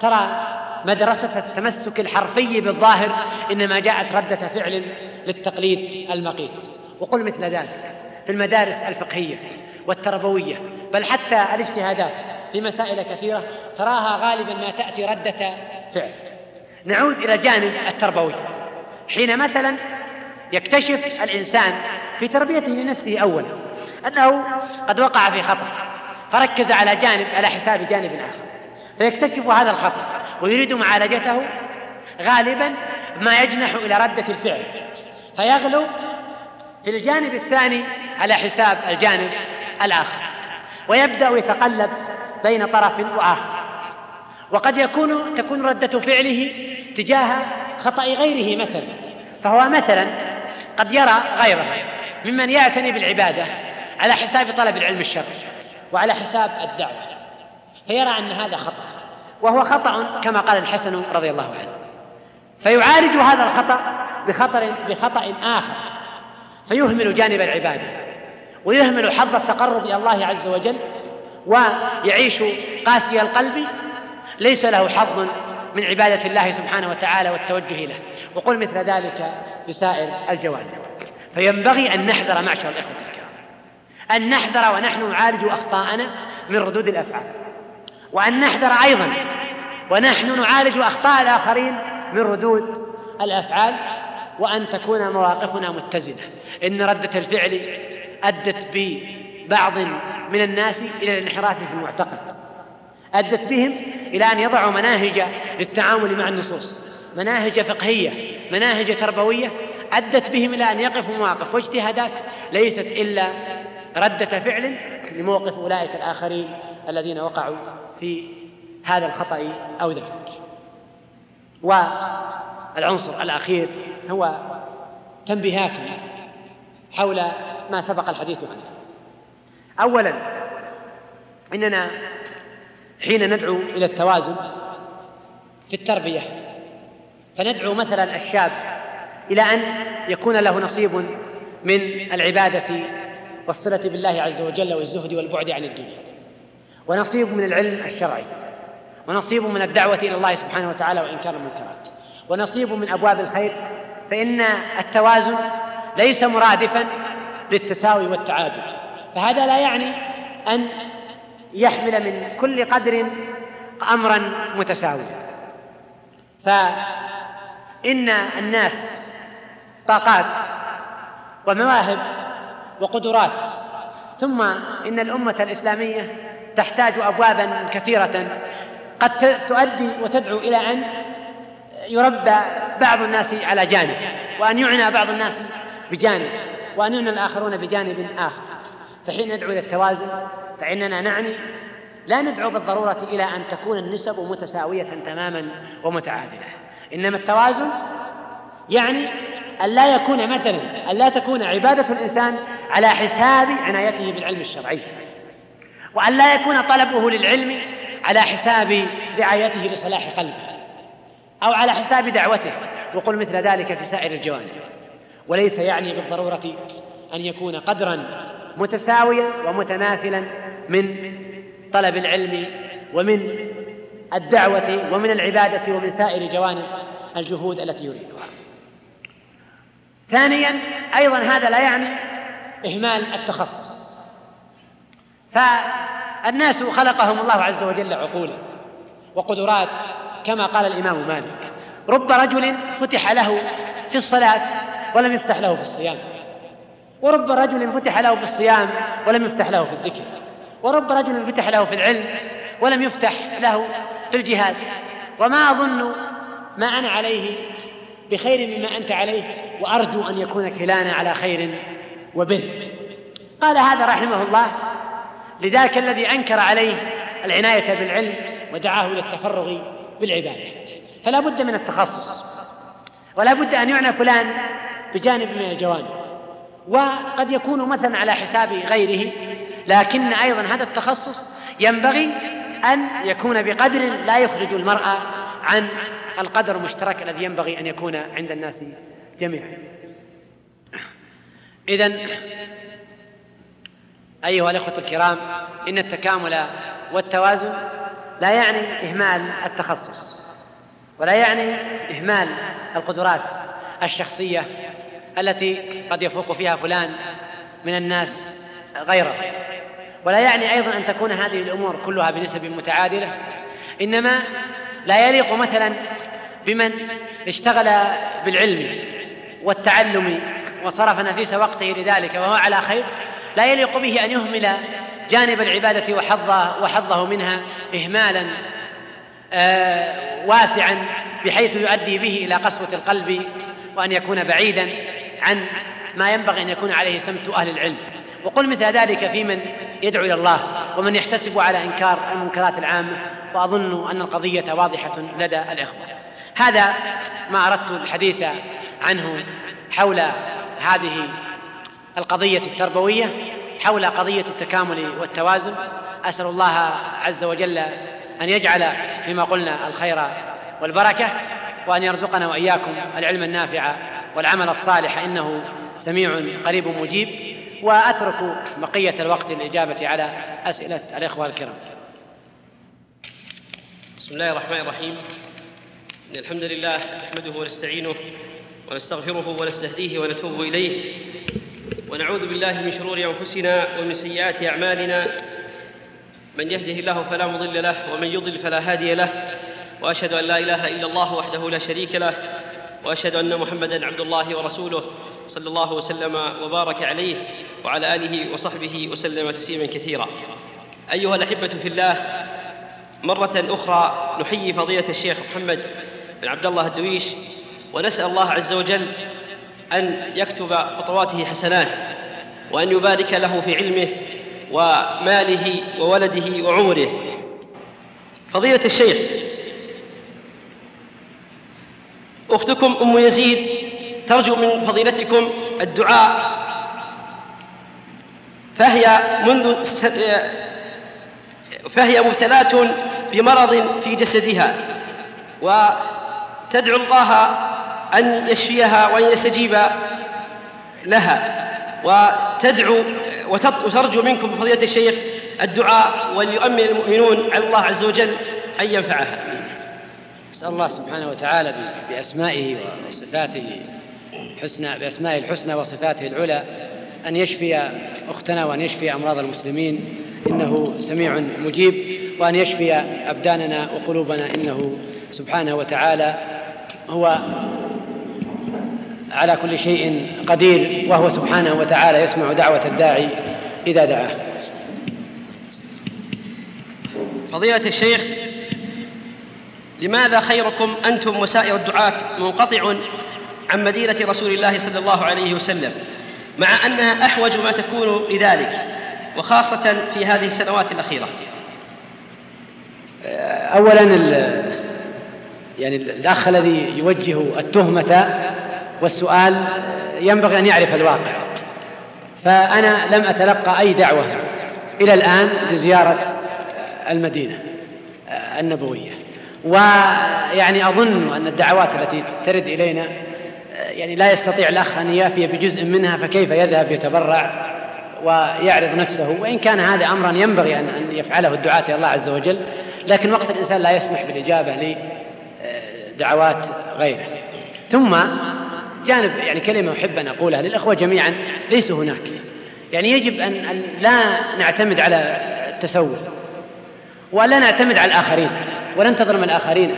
Speaker 2: ترى مدرسة التمسك الحرفي بالظاهر إنما جاءت ردة فعل للتقليد المقيت. وقل مثل ذلك في المدارس الفقهية والتربوية بل حتى الاجتهادات في مسائل كثيرة تراها غالبا ما تأتي ردة فعل. نعود إلى الجانب التربوي. حين مثلا يكتشف الإنسان في تربيته لنفسه أولا أنه قد وقع في خطأ فركز على جانب على حساب جانب آخر فيكتشف هذا الخطأ. ويريد معالجته غالبا ما يجنح إلى ردة الفعل. فيغلو في الجانب الثاني على حساب الجانب الآخر ويبدأ يتقلب بين طرف وآخر. وقد يكون تكون ردة فعله تجاه خطأ غيره مثلا. فهو مثلا قد يرى غيره ممن يعتني بالعبادة على حساب طلب العلم الشرعي وعلى حساب الدعوة فيرى أن هذا خطأ. وهو خطأ كما قال الحسن رضي الله عنه. فيعالج هذا الخطأ بخطر بخطأ آخر. فيهمل جانب العبادة. ويهمل حظ التقرب إلى الله عز وجل. ويعيش قاسي القلب. ليس له حظ من عبادة الله سبحانه وتعالى والتوجه له. وقل مثل ذلك في سائر الجوانب. فينبغي أن نحذر معشر الإخوة الكرام. أن نحذر ونحن نعالج أخطاءنا من ردود الأفعال. وأن نحذر أيضا. ونحن نعالج أخطاء الآخرين من ردود الأفعال وأن تكون مواقفنا متزنة. إن ردة الفعل أدت ببعض من الناس إلى الانحراف في المعتقد. أدت بهم إلى أن يضعوا مناهج للتعامل مع النصوص. مناهج فقهية مناهج تربوية أدت بهم إلى أن يقفوا مواقف. واجتهادات ليست إلا ردة فعل لموقف أولئك الآخرين الذين وقعوا في هذا الخطأ أو ذاك والعنصر الأخير هو تنبيهات حول ما سبق الحديث عنه. أولا إننا حين ندعو إلى التوازن في التربية فندعو مثلا الشاب إلى أن يكون له نصيب من العبادة والصلة بالله عز وجل والزهد والبعد عن الدنيا. ونصيب من العلم الشرعي ونصيب من الدعوة إلى الله سبحانه وتعالى وإنكار المنكرات ونصيب من أبواب الخير فإن التوازن ليس مرادفا للتساوي والتعادل فهذا لا يعني أن يحمل من كل قدر أمرا متساويا. فإن الناس طاقات ومواهب وقدرات ثم إن الأمة الإسلامية تحتاج أبوابا كثيرة. قد تؤدي وتدعو إلى أن يربى بعض الناس على جانب وأن يعنى بعض الناس بجانب وأن يعنى الآخرون بجانب آخر. فحين ندعو إلى التوازن فإننا نعني لا ندعو بالضرورة إلى أن تكون النسب متساوية تماما ومتعادلة. إنما التوازن يعني أن لا يكون مثلا أن لا تكون عبادة الإنسان على حساب عنايته بالعلم الشرعي. وأن لا يكون طلبه للعلم على حساب رعايته لصلاح قلبه أو على حساب دعوته. وقل مثل ذلك في سائر الجوانب. وليس يعني بالضرورة أن يكون قدرا متساويا ومتماثلا من طلب العلم ومن الدعوة ومن العبادة ومن سائر جوانب الجهود التي يريدها. ثانيا أيضا هذا لا يعني إهمال التخصص. فالناس خلقهم الله عز وجل عقولا وقدرات كما قال الإمام مالك. رب رجل فتح له في الصلاة ولم يفتح له في الصيام. ورب رجل فتح له في الصيام ولم يفتح له في الذكر. ورب رجل فتح له في العلم ولم يفتح له في الجهاد. وما أظن ما أنا عليه بخير مما أنت عليه وأرجو أن يكون كلانا على خير وبر. قال هذا رحمه الله لذاك الذي أنكر عليه العناية بالعلم ودعاه إلى التفرغ بالعبادة. فلا بد من التخصص. ولا بد أن يعنى فلان بجانب من الجوانب. وقد يكون مثلا على حساب غيره لكن أيضا هذا التخصص ينبغي أن يكون بقدر لا يخرج المرأة عن القدر المشترك الذي ينبغي أن يكون عند الناس جميعا. إذا أيها الإخوة الكرام إن التكامل والتوازن لا يعني إهمال التخصص ولا يعني إهمال القدرات الشخصية التي قد يفوق فيها فلان من الناس غيره. ولا يعني أيضا أن تكون هذه الأمور كلها بنسب متعادلة إنما لا يليق مثلا بمن اشتغل بالعلم والتعلم وصرف نفيس وقته لذلك وهو على خير. لا يليق به أن يهمل جانب العبادة وحظه, وحظه منها إهمالا آه واسعا بحيث يؤدي به إلى قسوة القلب وأن يكون بعيدا عن ما ينبغي أن يكون عليه سمت أهل العلم. وقل مثل ذلك في من يدعو إلى الله ومن يحتسب على إنكار المنكرات العامة وأظن أن القضية واضحة لدى الإخوة. هذا ما أردت الحديث عنه حول هذه القضية التربوية حول قضية التكامل والتوازن. أسأل الله عز وجل أن يجعل فيما قلنا الخير والبركة وأن يرزقنا وإياكم العلم النافع والعمل الصالح. إنه سميع قريب مجيب. وأترك بقية الوقت للإجابة على أسئلة الإخوة الكرام.
Speaker 4: بسم الله الرحمن الرحيم. إن الحمد لله نحمده ونستعينه ونستغفره ونستهديه ونتوب إليه. ونعوذ بالله من شرور أنفسنا ومن سيئات أعمالنا. من يهده الله فلا مضل له ومن يضل فلا هادي له. وأشهد أن لا إله إلا الله وحده لا شريك له. وأشهد أن محمدا عبد الله ورسوله صلى الله وسلم وبارك عليه وعلى آله وصحبه وسلم تسليما كثيرا. أيها الأحبة في الله مرة أخرى نحيي فضيلة الشيخ محمد بن عبد الله الدويش ونسأل الله عز وجل أن يكتب خطواته حسنات وأن يبارك له في علمه وماله وولده وعمره. فضيلة الشيخ أختكم أم يزيد ترجو من فضيلتكم الدعاء. فهي منذ فهي مبتلاة بمرض في جسدها وتدعو الله أن يشفيها وأن يستجيب لها. وتدعو وترجو منكم فضيلة الشيخ الدعاء وليؤمن المؤمنون على الله عز وجل أن ينفعها.
Speaker 2: نسأل الله سبحانه وتعالى بأسمائه وصفاته الحسنى بأسمائه الحسنى وصفاته العلى أن يشفي أختنا وأن يشفي أمراض المسلمين. إنه سميع مجيب. وأن يشفي أبداننا وقلوبنا. إنه سبحانه وتعالى هو على كل شيء قدير وهو سبحانه وتعالى يسمع دعوة الداعي إذا دعاه.
Speaker 4: فضيلة الشيخ لماذا خيركم أنتم وسائر الدعاة منقطع عن مدينة رسول الله صلى الله عليه وسلم مع أنها أحوج ما تكون لذلك وخاصة في هذه السنوات الأخيرة؟
Speaker 2: أولا يعني الأخ الذي يوجه التهمة والسؤال ينبغي أن يعرف الواقع. فأنا لم أتلقى أي دعوة إلى الآن لزيارة المدينة النبوية. ويعني أظن أن الدعوات التي ترد إلينا يعني لا يستطيع الأخ أن يافي بجزء منها فكيف يذهب يتبرع ويعرض نفسه؟ وإن كان هذا أمرا ينبغي أن يفعله الدعاة إلى الله عز وجل لكن وقت الإنسان لا يسمح بالإجابة لدعوات غيره. ثم جانب يعني كلمة أحب أن أقولها للأخوة جميعا ليسوا هناك. يعني يجب أن, أن لا نعتمد على التسول ولا نعتمد على الآخرين وننتظر من الآخرين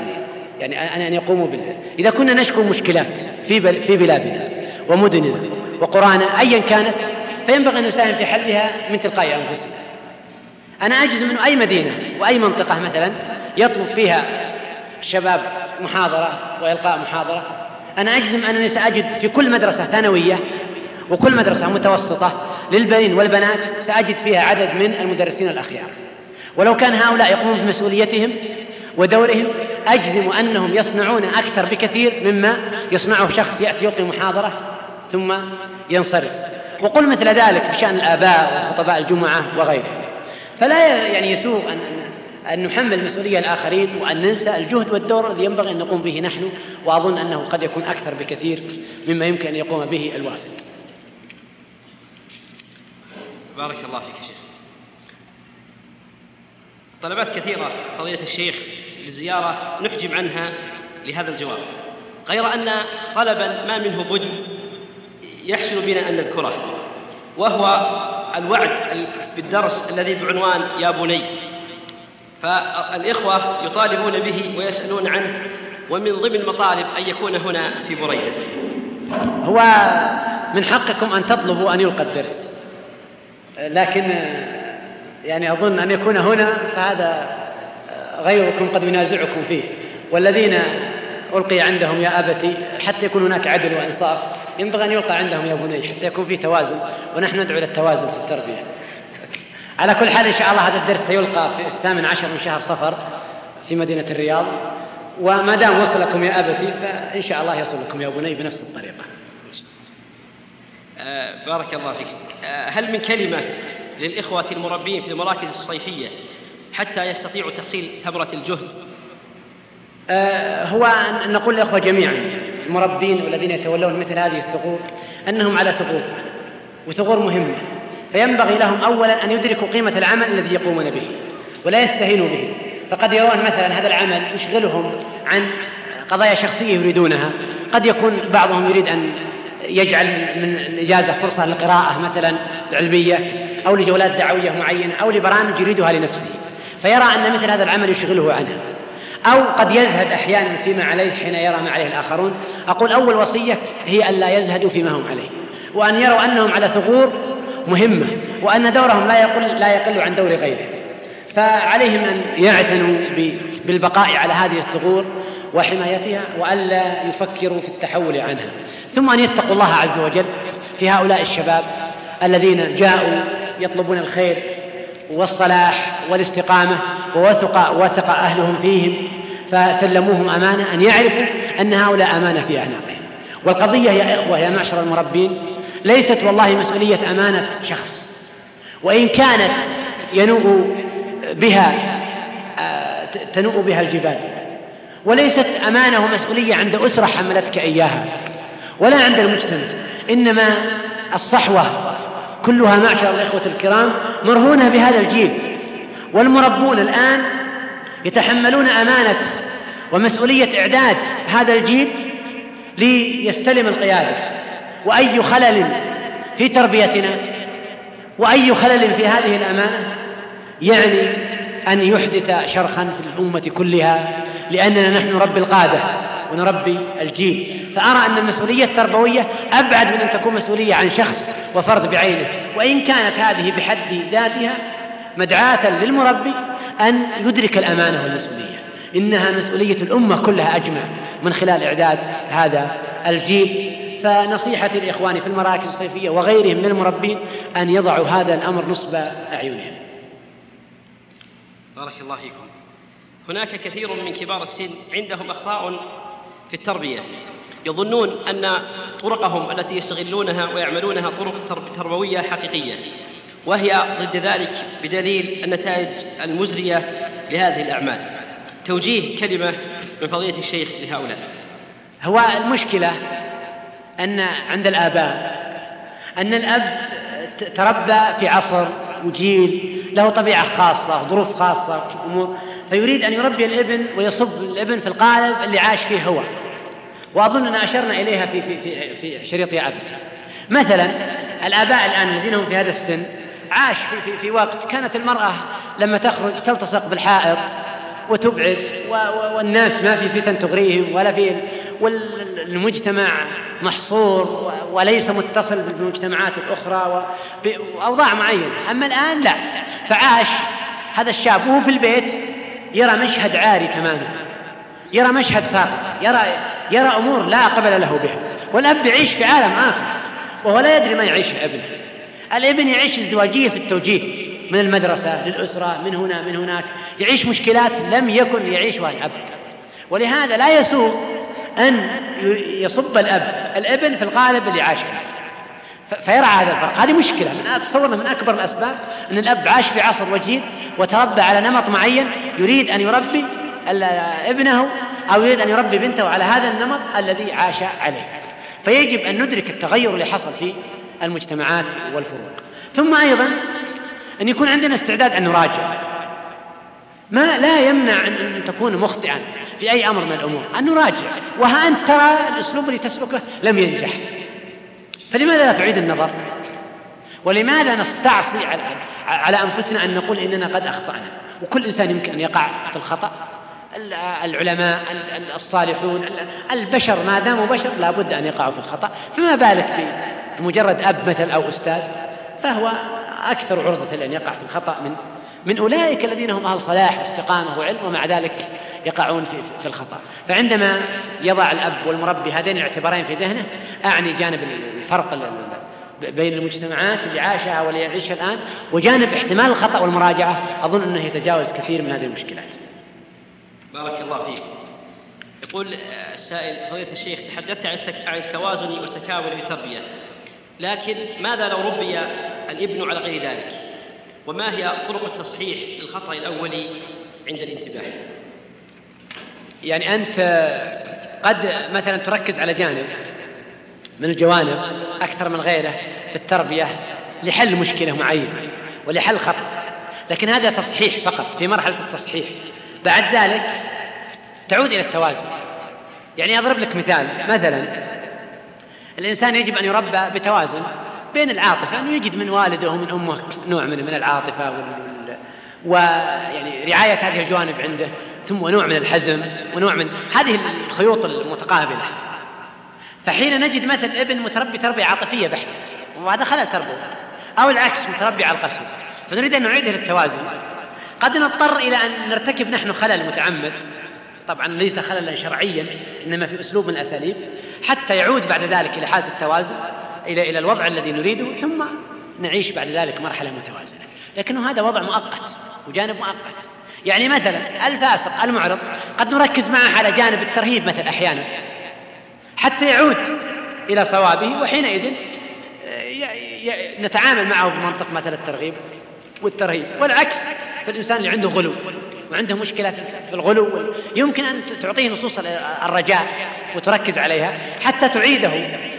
Speaker 2: يعني أن يقوموا بها إذا كنا نشكو مشكلات في في بلادنا ومدننا وقرانا أيا كانت فينبغي أن نساهم في حلها من تلقاء أنفسنا. أنا أجزم أنه أي مدينة وأي منطقة مثلا يطلب فيها الشباب محاضرة وإلقاء محاضرة أنا أجزم أنني سأجد في كل مدرسة ثانوية وكل مدرسة متوسطة للبنين والبنات سأجد فيها عدد من المدرسين الأخيار. ولو كان هؤلاء يقومون بمسؤوليتهم ودورهم أجزم أنهم يصنعون أكثر بكثير مما يصنعه شخص يأتي يلقي محاضرة ثم ينصرف. وقل مثل ذلك في شأن الآباء وخطباء الجمعة وغيرهم. فلا يعني يسوغ أن أن نحمل المسؤولية الآخرين وأن ننسى الجهد والدور الذي ينبغي أن نقوم به نحن وأظن أنه قد يكون أكثر بكثير مما يمكن أن يقوم به الوافد.
Speaker 4: بارك الله فيك شيخ. طلبات كثيرة فضيلة الشيخ للزيارة نحجم عنها لهذا الجواب. غير أن طلبا ما منه بد يحسن بنا أن نذكره وهو الوعد بالدرس الذي بعنوان يا بني. فالإخوة يطالبون به ويسألون عنه ومن ضمن المطالب أن يكون هنا في بريدة.
Speaker 2: هو من حقكم أن تطلبوا أن يلقى الدرس. لكن يعني أظن أن يكون هنا فهذا غيركم قد ينازعكم فيه. والذين ألقي عندهم يا أبتي حتى يكون هناك عدل وإنصاف ينبغي أن يلقى عندهم يا بني حتى يكون فيه توازن ونحن ندعو إلى التوازن في التربية. على كل حال إن شاء الله هذا الدرس سيلقى في الثامن عشر من شهر صفر في مدينة الرياض. وما دام وصلكم يا أبتي فإن شاء الله يصل لكم يا بني بنفس الطريقة.
Speaker 4: آه بارك الله فيك. آه هل من كلمة للإخوة المربين في المراكز الصيفية حتى يستطيعوا تحصيل ثمرة الجهد؟
Speaker 2: آه هو أن نقول للإخوة جميعا المربين والذين يتولون مثل هذه الثغور أنهم على ثغور وثغور مهمة. فينبغي لهم أولا أن يدركوا قيمة العمل الذي يقومون به ولا يستهينوا به. فقد يرون مثلا هذا العمل يشغلهم عن قضايا شخصية يريدونها. قد يكون بعضهم يريد أن يجعل من الإجازة فرصة للقراءة مثلا العلمية أو لجولات دعوية معينة أو لبرامج يريدها لنفسه. فيرى أن مثل هذا العمل يشغله عنها. أو قد يزهد أحيانا فيما عليه حين يرى ما عليه الآخرون. أقول أول وصية هي أن لا يزهدوا فيما هم عليه. وأن يروا أنهم على ثغور مهمة وأن دورهم لا يقل لا يقل عن دور غيره. فعليهم أن يعتنوا بالبقاء على هذه الثغور وحمايتها وألا يفكروا في التحول عنها. ثم أن يتقوا الله عز وجل في هؤلاء الشباب الذين جاءوا يطلبون الخير والصلاح والاستقامة ووثق وثق أهلهم فيهم فسلموهم أمانة أن يعرفوا أن هؤلاء أمانة في أعناقهم. والقضية يا إخوة يا معشر المربين. ليست والله مسؤولية أمانة شخص. وإن كانت ينوء بها آه، تنوء بها الجبال. وليست أمانة ومسؤولية عند أسرة حملتك إياها ولا عند المجتمع. إنما الصحوة كلها معشر الإخوة الكرام مرهونة بهذا الجيل. والمربون الآن يتحملون أمانة ومسؤولية إعداد هذا الجيل ليستلم القيادة. وأي خلل في تربيتنا وأي خلل في هذه الأمانة يعني أن يحدث شرخا في الأمة كلها لأننا نحن رب القادة ونربي الجيل. فأرى أن المسؤولية التربوية أبعد من أن تكون مسؤولية عن شخص وفرد بعينه. وإن كانت هذه بحد ذاتها مدعاة للمربي أن يدرك الأمانة والمسؤولية. إنها مسؤولية الأمة كلها أجمع من خلال إعداد هذا الجيل. فنصيحتي لإخواني في المراكز الصيفية وغيرهم من المربين أن يضعوا هذا الأمر نصب أعينهم.
Speaker 4: بارك الله فيكم. هناك كثير من كبار السن عندهم أخطاء في التربية. يظنون أن طرقهم التي يستغلونها ويعملونها طرق تربوية حقيقية وهي ضد ذلك بدليل النتائج المزرية لهذه الأعمال. توجيه كلمة من فضيلة الشيخ لهؤلاء.
Speaker 2: هو المشكلة أن عند الآباء أن الأب تربى في عصر وجيل له طبيعة خاصة ظروف خاصة أمور. فيريد أن يربي الابن ويصب الابن في القالب اللي عاش فيه هو. وأظن أن أشرنا إليها في, في, في, في شريط يا أبت مثلا الآباء الآن الذين هم في هذا السن عاش في, في, في وقت كانت المرأة لما تخرج تلتصق بالحائط وتبعد والناس ما في فتن تغريهم ولا في والمجتمع محصور وليس متصل بالمجتمعات الأخرى وأوضاع معينة. أما الآن لا. فعاش هذا الشاب وهو في البيت يرى مشهد عاري تماما. يرى مشهد ساقط. يرى يرى أمور لا قبل له بها. والأب يعيش في عالم آخر وهو لا يدري ما يعيش الابن الابن يعيش ازدواجية في التوجيه. من المدرسة للأسرة من هنا من هناك. يعيش مشكلات لم يكن يعيشها الأب. ولهذا لا يسوغ أن يصب الأب. الابن في الغالب اللي عاش فيه فيرى هذا الفرق. هذه مشكلة. من أتصور من أكبر الأسباب أن الأب عاش في عصر وجيل وتربى على نمط معين يريد أن يربي ابنه أو يريد أن يربي بنته على هذا النمط الذي عاش عليه. فيجب أن ندرك التغير اللي حصل في المجتمعات والفروق. ثم أيضا أن يكون عندنا استعداد أن نراجع. ما لا يمنع أن تكون مخطئا في أي أمر من الأمور أن نراجع. وها أنت ترى الأسلوب اللي تسلكه لم ينجح. فلماذا لا تعيد النظر؟ ولماذا نستعصي على, على أنفسنا أن نقول إننا قد أخطأنا؟ وكل إنسان يمكن أن يقع في الخطأ. العلماء الصالحون البشر ما داموا بشر لابد أن يقعوا في الخطأ. فما بالك بمجرد أب مثل أو أستاذ؟ فهو أكثر عرضة لأن يقع في الخطأ من من أولئك الذين هم أهل صلاح واستقامة وعلم ومع ذلك يقعون في, في الخطأ. فعندما يضع الأب والمربي هذين الاعتبارين في ذهنه أعني جانب الفرق بين المجتمعات اللي عاشها واللي يعيشها الآن وجانب احتمال الخطأ والمراجعة أظن أنه يتجاوز كثير من هذه المشكلات.
Speaker 4: بارك الله فيك. يقول السائل فضيلة الشيخ تحدثت عن التوازن والتكامل في التربية لكن ماذا لو ربي الابن على غير ذلك. وما هي طرق التصحيح للخطأ الأولي عند الانتباه؟
Speaker 2: يعني أنت قد مثلا تركز على جانب من الجوانب أكثر من غيره في التربية لحل مشكلة معينة ولحل خطأ. لكن هذا تصحيح فقط في مرحلة التصحيح. بعد ذلك تعود إلى التوازن. يعني أضرب لك مثال. مثلا الإنسان يجب أن يربى بتوازن بين العاطفة أنه يجد من والده ومن أمه نوع من من العاطفة وال... ويعني رعاية هذه الجوانب عنده ثم ونوع من الحزم ونوع من هذه الخيوط المتقابلة. فحين نجد مثل ابن متربي تربية عاطفية بحتة وهذا خلل تربوي أو العكس متربي على القسوة فنريد أن نعيده للتوازن. قد نضطر إلى أن نرتكب نحن خلل متعمد. طبعا ليس خللا شرعيا إنما في أسلوب من الأساليب حتى يعود بعد ذلك إلى حالة التوازن. إلى إلى الوضع الذي نريده ثم نعيش بعد ذلك مرحلة متوازنة. لكنه هذا وضع مؤقت وجانب مؤقت. يعني مثلا الفاسق المعرض قد نركز معه على جانب الترهيب مثلا أحيانا حتى يعود إلى صوابه وحينئذ آه، نتعامل معه بمنطق مثلا الترغيب والترهيب. والعكس في الإنسان اللي عنده غلو. وعنده مشكلة في الغلو. يمكن أن تعطيه نصوص الرجاء وتركز عليها حتى تعيده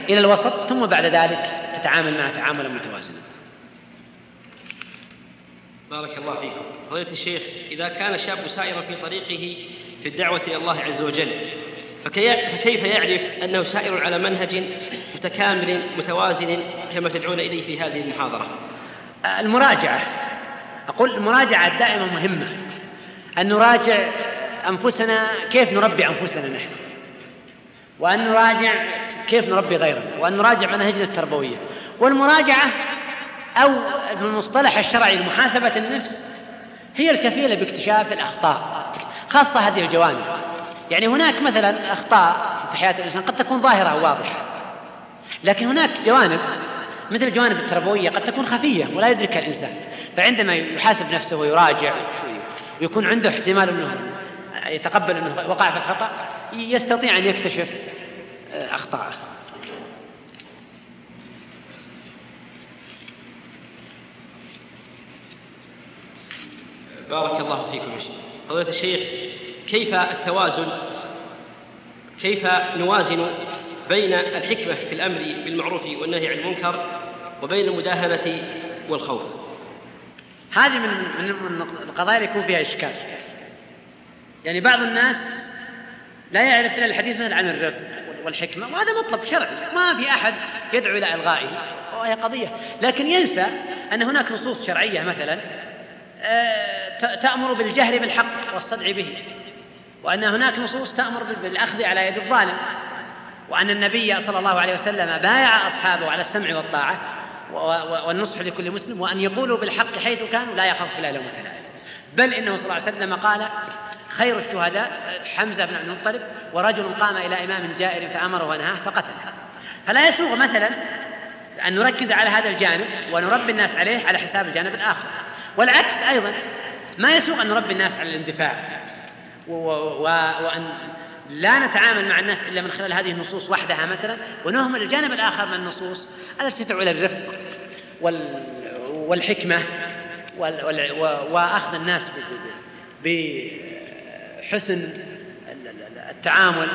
Speaker 2: إلى الوسط ثم بعد ذلك تتعامل معه تعاملا متوازنا.
Speaker 4: بارك الله فيكم. فضيلة الشيخ إذا كان الشاب سائرا في طريقه في الدعوة إلى الله عز وجل فكيف يعرف أنه سائر على منهج متكامل متوازن كما تدعون إليه في هذه المحاضرة؟
Speaker 2: المراجعة. أقول المراجعة دائما مهمة. أن نراجع أنفسنا كيف نربي أنفسنا نحن؟ وأن نراجع كيف نربي غيرنا؟ وأن نراجع مناهجنا التربوية. والمراجعة أو المصطلح الشرعي لمحاسبة النفس هي الكفيلة باكتشاف الأخطاء خاصة هذه الجوانب. يعني هناك مثلا أخطاء في حياة الإنسان قد تكون ظاهرة وواضحة لكن هناك جوانب مثل الجوانب التربوية قد تكون خفية ولا يدركها الإنسان. فعندما يحاسب نفسه ويراجع ويكون عنده احتمال أنه يتقبل أنه وقع في الخطأ يستطيع أن يكتشف آه، أخطاءه.
Speaker 4: بارك الله فيكم يا شيخ. فضيلة الشيخ كيف التوازن؟ كيف نوازن بين الحكمة في الأمر بالمعروف والنهي عن المنكر وبين المداهنة والخوف؟
Speaker 2: هذه من من القضايا اللي يكون فيها إشكال. يعني بعض الناس لا يعرف إلا الحديث مثلا عن الرفق والحكمة وهذا مطلب شرعي. ما في أحد يدعو إلى إلغائه. وهي قضية. لكن ينسى أن هناك نصوص شرعية مثلا آه، تأمر بالجهر بالحق والصدع به وأن هناك نصوص تأمر بالأخذ على يد الظالم وأن النبي صلى الله عليه وسلم بايع أصحابه على السمع والطاعة. والنصح لكل مسلم وأن يقولوا بالحق حيث كانوا لا يخاف لا لومة لائم بل إنه صلى الله عليه وسلم قال خير الشهداء حمزة بن عبد المطلب ورجل قام إلى إمام جائر فأمره ونهاه فقتله. فلا يسوغ مثلا أن نركز على هذا الجانب ونربي الناس عليه على حساب الجانب الآخر. والعكس أيضا ما يسوغ أن نربي الناس على الاندفاع وأن لا نتعامل مع الناس إلا من خلال هذه النصوص وحدها مثلا ونهمل الجانب الآخر من النصوص التي تدعو إلى الرفق والحكمة وأخذ الناس بحسن التعامل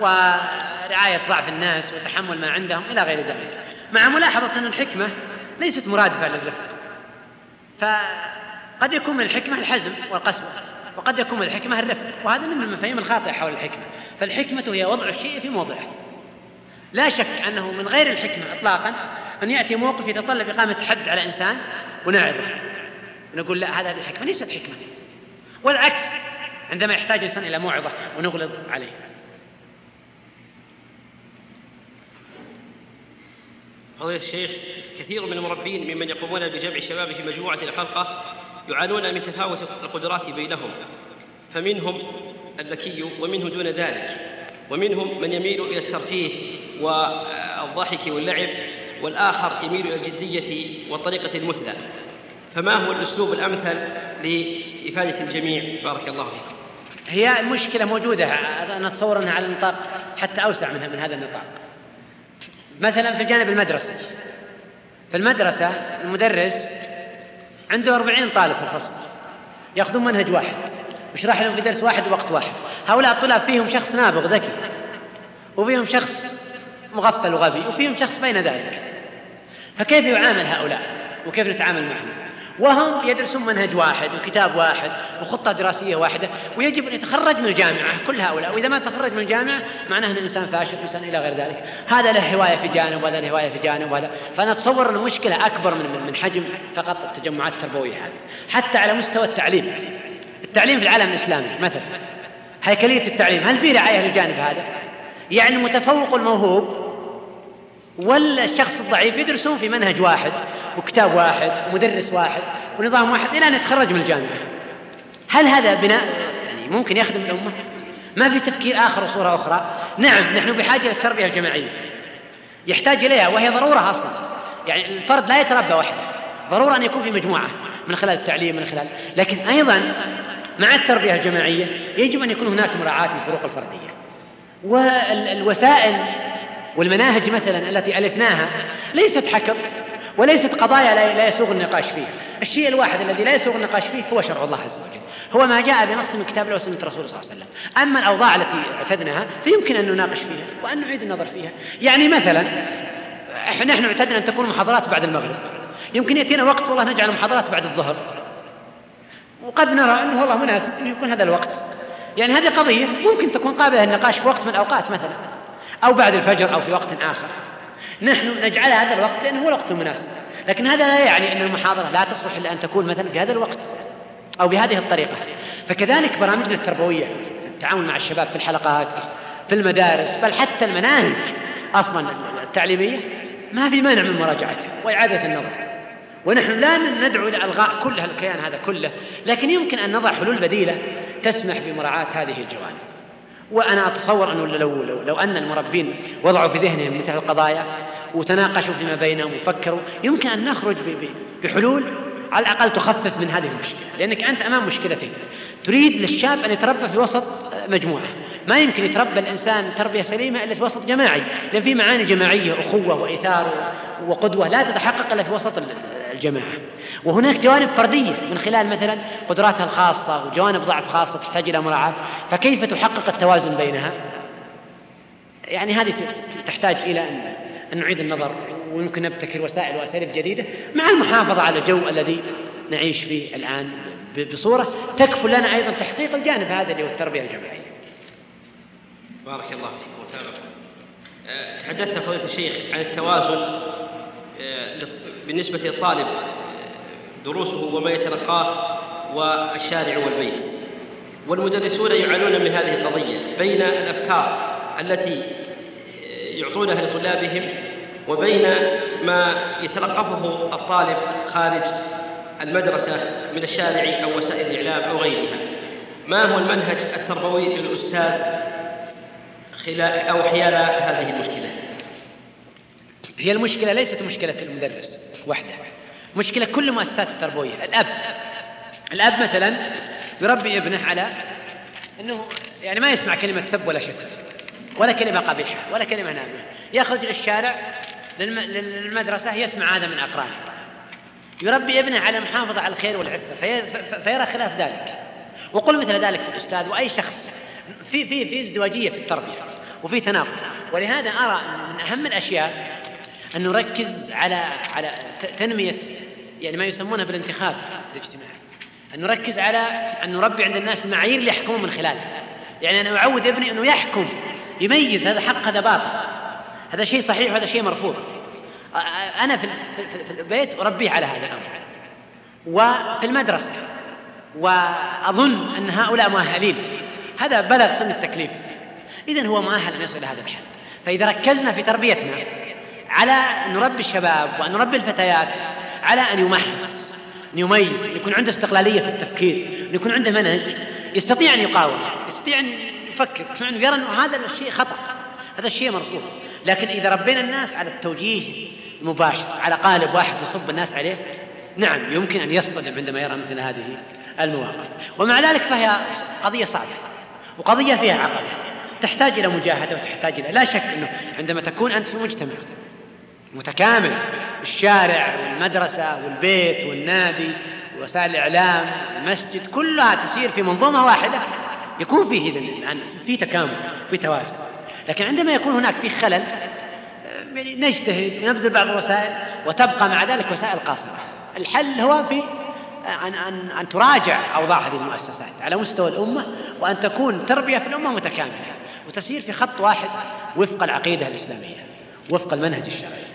Speaker 2: ورعاية ضعف الناس وتحمل ما عندهم إلى غير ذلك. مع ملاحظة أن الحكمة ليست مرادفة للرفق. فقد يكون من الحكمة الحزم والقسوة وقد يكون من الحكمة الرفق وهذا من المفاهيم الخاطئة حول الحكمة. فالحكمة هي وضع الشيء في موضعه. لا شك أنه من غير الحكمة إطلاقا أن يأتي موقف يتطلب إقامة حد على إنسان ونعظه نقول لا هذه الحكمة ليست حكمة. والعكس عندما يحتاج الإنسان إلى موعظة ونغلظ عليه.
Speaker 4: فضيلة الشيخ كثير من المربين ممن يقومون بجمع شباب في مجموعة الحلقة يعانون من تفاوت القدرات بينهم فمنهم الذكي ومنهم دون ذلك. ومنهم من يميل إلى الترفيه والضحك واللعب والآخر يميل إلى الجدية والطريقة المثلى. فما هو الأسلوب الأمثل لإفادة الجميع؟ بارك الله فيكم.
Speaker 2: هي المشكلة موجودة أنا أتصور أنها على نطاق حتى أوسع منها من هذا النطاق. مثلا في الجانب المدرسي. في المدرسة المدرس عنده أربعين طالب في الفصل يأخذون منهج واحد. ويشرح لهم في درس واحد ووقت واحد. هؤلاء الطلاب فيهم شخص نابغ ذكي وفيهم شخص مغفل وغبي وفيهم شخص بين ذلك. فكيف يعامل هؤلاء؟ وكيف نتعامل معهم؟ وهم يدرسون منهج واحد وكتاب واحد وخطة دراسية واحدة ويجب أن يتخرج من الجامعة كل هؤلاء. وإذا ما تخرج من الجامعة معناه أنه إنسان فاشل إنسان إلى غير ذلك. هذا له هواية في جانب وهذا له هواية في جانب وهذا. فأنا أتصور المشكلة أكبر من من حجم فقط التجمعات التربوية هذه حتى على مستوى التعليم. التعليم في العالم الإسلامي مثلا. هيكلية التعليم هل في رعاية للجانب هذا؟ يعني المتفوق الموهوب ولا الشخص الضعيف يدرسون في منهج واحد وكتاب واحد ومدرس واحد ونظام واحد إلى أن يتخرج من الجامعة. هل هذا بناء؟ يعني ممكن يخدم الأمة. ما في تفكير آخر وصورة أخرى. نعم نحن بحاجة للتربية الجماعية. يحتاج إليها وهي ضرورة أصلا. يعني الفرد لا يتربى وحده ضرورة أن يكون في مجموعة. من خلال التعليم من خلال لكن أيضا مع التربية الجماعية يجب أن يكون هناك مراعاة للفروق الفردية. والوسائل والمناهج مثلا التي ألفناها ليست حكم وليست قضايا لا يسوغ النقاش فيها. الشيء الواحد الذي لا يسوغ النقاش فيه هو شرع الله عز وجل. هو ما جاء بنص من كتاب الله وسنة رسول صلى الله عليه وسلم. أما الأوضاع التي اعتدناها فيمكن أن نناقش فيها وأن نعيد النظر فيها. يعني مثلا نحن اعتدنا أن تكون محاضرات بعد المغرب. يمكن يأتينا وقت والله نجعل محاضرات بعد الظهر. وقد نرى أنه والله مناسب أن يكون هذا الوقت. يعني هذه قضية ممكن تكون قابلة للنقاش في وقت من الأوقات مثلا أو بعد الفجر أو في وقت آخر. نحن نجعل هذا الوقت لأنه هو الوقت المناسب. لكن هذا لا يعني أن المحاضرة لا تصلح إلا أن تكون مثلا في هذا الوقت أو بهذه الطريقة. فكذلك برامجنا التربوية التعاون مع الشباب في الحلقات في المدارس بل حتى المناهج أصلا التعليمية ما في مانع من مراجعتها وإعادة النظر. ونحن لا ندعو إلى إلغاء كل الكيان هذا كله لكن يمكن أن نضع حلول بديلة تسمح في مراعاة هذه الجوانب. وأنا أتصور أنه لو, لو, لو أن المربين وضعوا في ذهنهم مثل القضايا وتناقشوا فيما بينهم وفكروا يمكن أن نخرج بحلول على الأقل تخفف من هذه المشكلة لأنك أنت أمام مشكلتين. تريد للشاب أن يتربى في وسط مجموعة. ما يمكن يتربى الإنسان تربية سليمة إلا في وسط جماعي لأن في معاني جماعية أخوة وإيثار وقدوة لا تتحقق إلا في وسط الجماعة. وهناك جوانب فردية من خلال مثلا قدراتها الخاصة وجوانب ضعف خاصة تحتاج إلى مراعاة. فكيف تحقق التوازن بينها؟ يعني هذه تحتاج إلى أن نعيد النظر ويمكن نبتكر وسائل وأساليب جديدة مع المحافظة على الجو الذي نعيش فيه الآن بصورة تكفل لنا أيضا تحقيق الجانب هذا اللي هو التربية الجماعية.
Speaker 4: بارك الله فيكم وتابع. أه، تحدثت فضيلة الشيخ عن التوازن أه، بالنسبة للطالب دروسه وما يتلقاه والشارع والبيت. والمدرسون يعانون من هذه القضية بين الأفكار التي يعطونها لطلابهم وبين ما يتلقفه الطالب خارج المدرسة من الشارع أو وسائل الإعلام أو غيرها. ما هو المنهج التربوي للأستاذ خلال أو حيال هذه المشكلة؟
Speaker 2: هي المشكلة ليست مشكلة المدرس وحده مشكلة كل المؤسسات التربوية. الأب الأب مثلا يربي ابنه على أنه يعني ما يسمع كلمة سب ولا شتم ولا كلمة قبيحة ولا كلمة نامة يخرج للشارع للمدرسة يسمع هذا من أقرانه. يربي ابنه على المحافظة على الخير والعفة فيرى خلاف ذلك. وقل مثل ذلك في الأستاذ وأي شخص في في في ازدواجية في التربية وفي تناقض. ولهذا أرى من أهم الأشياء أن نركز على على تنمية يعني ما يسمونه بالانتخاب الاجتماعي. أن نركز على أن نربي عند الناس المعايير اللي يحكمون من خلالها. يعني أنا أعود ابني أنه يحكم يميز هذا حق هذا باطل. هذا شيء صحيح وهذا شيء مرفوض أنا في في البيت أربيه على هذا الأمر. وفي المدرسة. وأظن أن هؤلاء مؤهلين. هذا بلغ سن التكليف. إذا هو مؤهل أن يصل إلى هذا الحد. فإذا ركزنا في تربيتنا على أن نربي الشباب وأن نربي الفتيات على أن يمحص أن يميز أن يكون عنده استقلالية في التفكير أن يكون عنده منهج يستطيع أن يقاوم يستطيع أن يفكر. أنه يرى أن هذا الشيء خطأ هذا الشيء مرفوض. لكن إذا ربينا الناس على التوجيه المباشر على قالب واحد يصب الناس عليه نعم يمكن أن يصطدم عندما يرى مثل هذه المواقف. ومع ذلك فهي قضية صعبة وقضية فيها عقبة تحتاج إلى مجاهدة وتحتاج إلى لا شك أنه عندما تكون أنت في مجتمع متكامل الشارع والمدرسة والبيت والنادي ووسائل الإعلام المسجد كلها تسير في منظومة واحدة. يكون فيه يعني في تكامل في توازن. لكن عندما يكون هناك في خلل يعني نجتهد ونبذل بعض الوسائل وتبقى مع ذلك وسائل قاصرة. الحل هو في أن, أن, أن تراجع أوضاع هذه المؤسسات على مستوى الأمة وأن تكون تربية في الأمة متكاملة وتسير في خط واحد وفق العقيدة الإسلامية وفق المنهج الشرعي.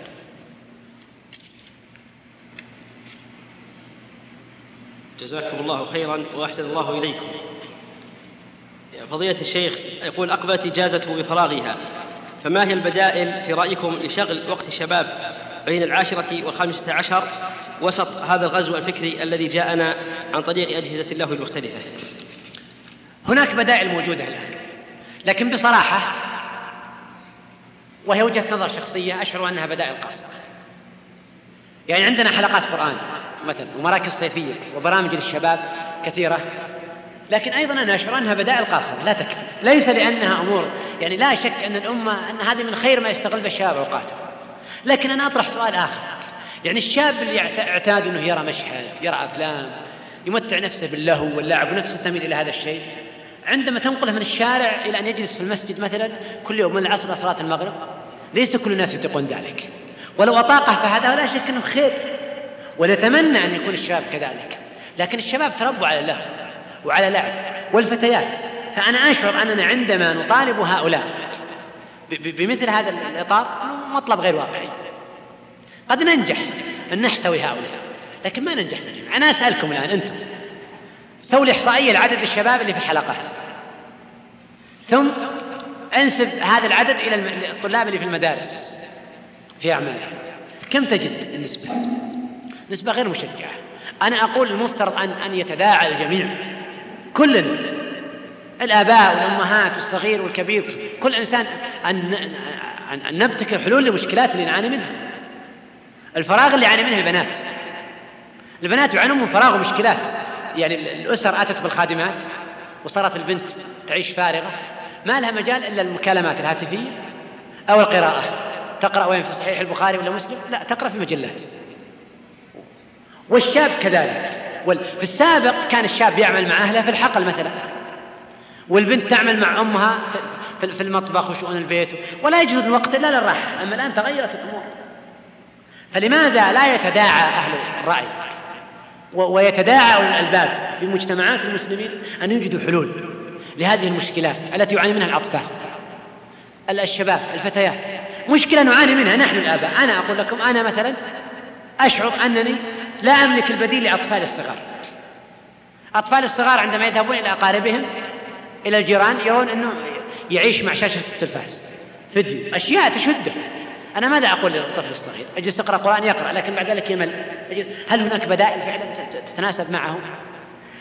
Speaker 4: جزاكم الله خيرا وأحسن الله إليكم. فضيلة الشيخ يقول أقبلت اجازته بفراغها فما هي البدائل في رأيكم لشغل وقت الشباب بين العاشرة والخامسة عشر وسط هذا الغزو الفكري الذي جاءنا عن طريق أجهزة الله المختلفة؟
Speaker 2: هناك بدائل موجودة الآن لكن بصراحة وهي وجهة نظر شخصية أشعر أنها بدائل قاصرة. يعني عندنا حلقات قرآن مثلا ومراكز صيفية وبرامج للشباب كثيرة. لكن أيضا أنا أشعر أنها بدائل قاصرة لا تكفي. ليس لأنها أمور يعني لا شك أن الأمة أن هذه من خير ما يستغل به الشباب أوقاته لكن أنا أطرح سؤال آخر. يعني الشاب اللي اعتاد أنه يرى مشهد يرى أفلام يمتع نفسه باللهو واللعب ونفسه تميل إلى هذا الشيء عندما تنقله من الشارع إلى أن يجلس في المسجد مثلا كل يوم من العصر إلى صلاة المغرب ليس كل الناس يطيقون ذلك. ولو أطاقه فهذا لا شك أنه خير. ونتمنى أن يكون الشباب كذلك. لكن الشباب تربوا على اللهو وعلى لعب والفتيات. فأنا أشعر أننا عندما نطالب هؤلاء بمثل هذا الإطار مطلب غير واقعي. قد ننجح أن نحتوي هؤلاء لكن ما ننجح نجمع أنا أسألكم الآن أنتم سووا إحصائية لعدد الشباب اللي في الحلقات. ثم أنسب هذا العدد إلى الطلاب اللي في المدارس في أعمالهم. كم تجد النسبة؟ نسبة غير مشجعة. أنا أقول المفترض أن أن يتداعى الجميع. كل الآباء والأمهات والصغير والكبير كل إنسان أن أن نبتكر حلول للمشكلات اللي نعاني منها. الفراغ اللي يعاني منه البنات. البنات يعانون من فراغ ومشكلات. يعني الأسر أتت بالخادمات وصارت البنت تعيش فارغة. ما لها مجال إلا المكالمات الهاتفية أو القراءة. تقرأ وين في صحيح البخاري ولا مسلم؟ لا تقرأ في مجلات. والشاب كذلك. في السابق كان الشاب يعمل مع أهله في الحقل مثلا. والبنت تعمل مع أمها في المطبخ وشؤون البيت. ولا يجهد الوقت إلا للراحة. أما الآن تغيرت الأمور. فلماذا لا يتداعى أهل الرأي؟ ويتداعى الألباب في مجتمعات المسلمين أن يوجدوا حلول لهذه المشكلات التي يعاني منها الأطفال الشباب الفتيات. مشكلة نعاني منها نحن الآباء. أنا أقول لكم أنا مثلا أشعر أنني لا أملك البديل لأطفال الصغار. أطفال الصغار عندما يذهبون إلى أقاربهم إلى الجيران يرون أنه يعيش مع شاشة التلفاز فيديو أشياء تشده. أنا ماذا أقول للطفل الصغير؟ أجلس تقرأ قرآن يقرأ لكن بعد ذلك يمل. هل هناك بدائل فعلا تتناسب معه؟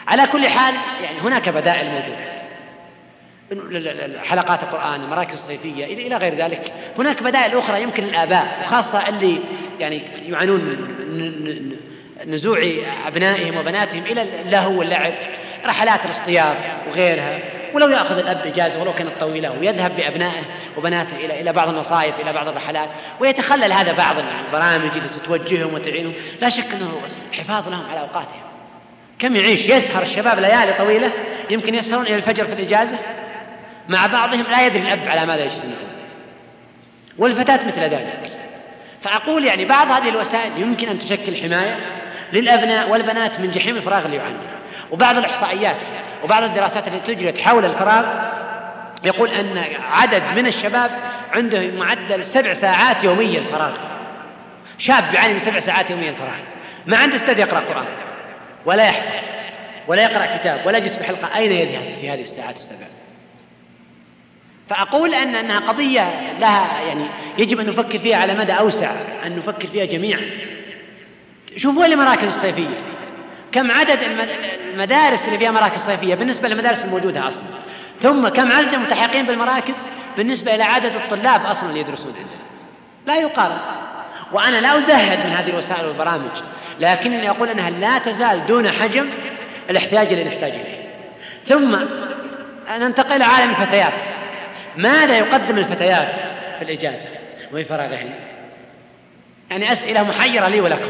Speaker 2: على كل حال يعني هناك بدائل موجودة. حلقات القرآن المراكز الصيفية إلى غير ذلك. هناك بدائل أخرى يمكن الآباء وخاصة اللي يعني يعانون من نزوع أبنائهم وبناتهم إلى اللهو واللعب رحلات الاصطياد وغيرها. ولو يأخذ الأب إجازة ولو كانت طويلة ويذهب بأبنائه وبناته إلى إلى بعض المصايف إلى بعض الرحلات. ويتخلل هذا بعض البرامج التي توجههم وتعينهم. لا شك أنه حفاظ لهم على أوقاتهم. كم يعيش؟ يسهر الشباب ليالي طويلة يمكن يسهرون إلى الفجر في الإجازة. مع بعضهم لا يدري الأب على ماذا يجتمعون والفتاة مثل ذلك. فأقول يعني بعض هذه الوسائل يمكن أن تشكل حماية للأبناء والبنات من جحيم الفراغ اللي يعانون وبعض الإحصائيات وبعض الدراسات التي تجرت حول الفراغ يقول أن عدد من الشباب عنده معدل سبع ساعات يوميا فراغ. شاب يعاني من سبع ساعات يوميا فراغ. ما عنده أستاذ يقرأ قرآن ولا يحفظ ولا يقرأ كتاب ولا يجلس في حلقة. أين يذهب في هذه الساعات السبع؟ فأقول أن أنها قضية لها يعني يجب أن نفكر فيها على مدى أوسع أن نفكر فيها جميعا. شوفوا المراكز الصيفية. كم عدد المدارس اللي فيها مراكز صيفية؟ بالنسبة للمدارس الموجودة أصلا. ثم كم عدد الملتحقين بالمراكز؟ بالنسبة إلى عدد الطلاب أصلا اللي يدرسون عندنا. لا يقارن. وأنا لا أزهد من هذه الوسائل والبرامج لكنني أقول أنها لا تزال دون حجم الاحتياج اللي نحتاج إليه. ثم ننتقل إلى عالم الفتيات. ماذا يقدم الفتيات في الإجازة وفي فراغهن يعني أسئلة محيرة لي ولكم.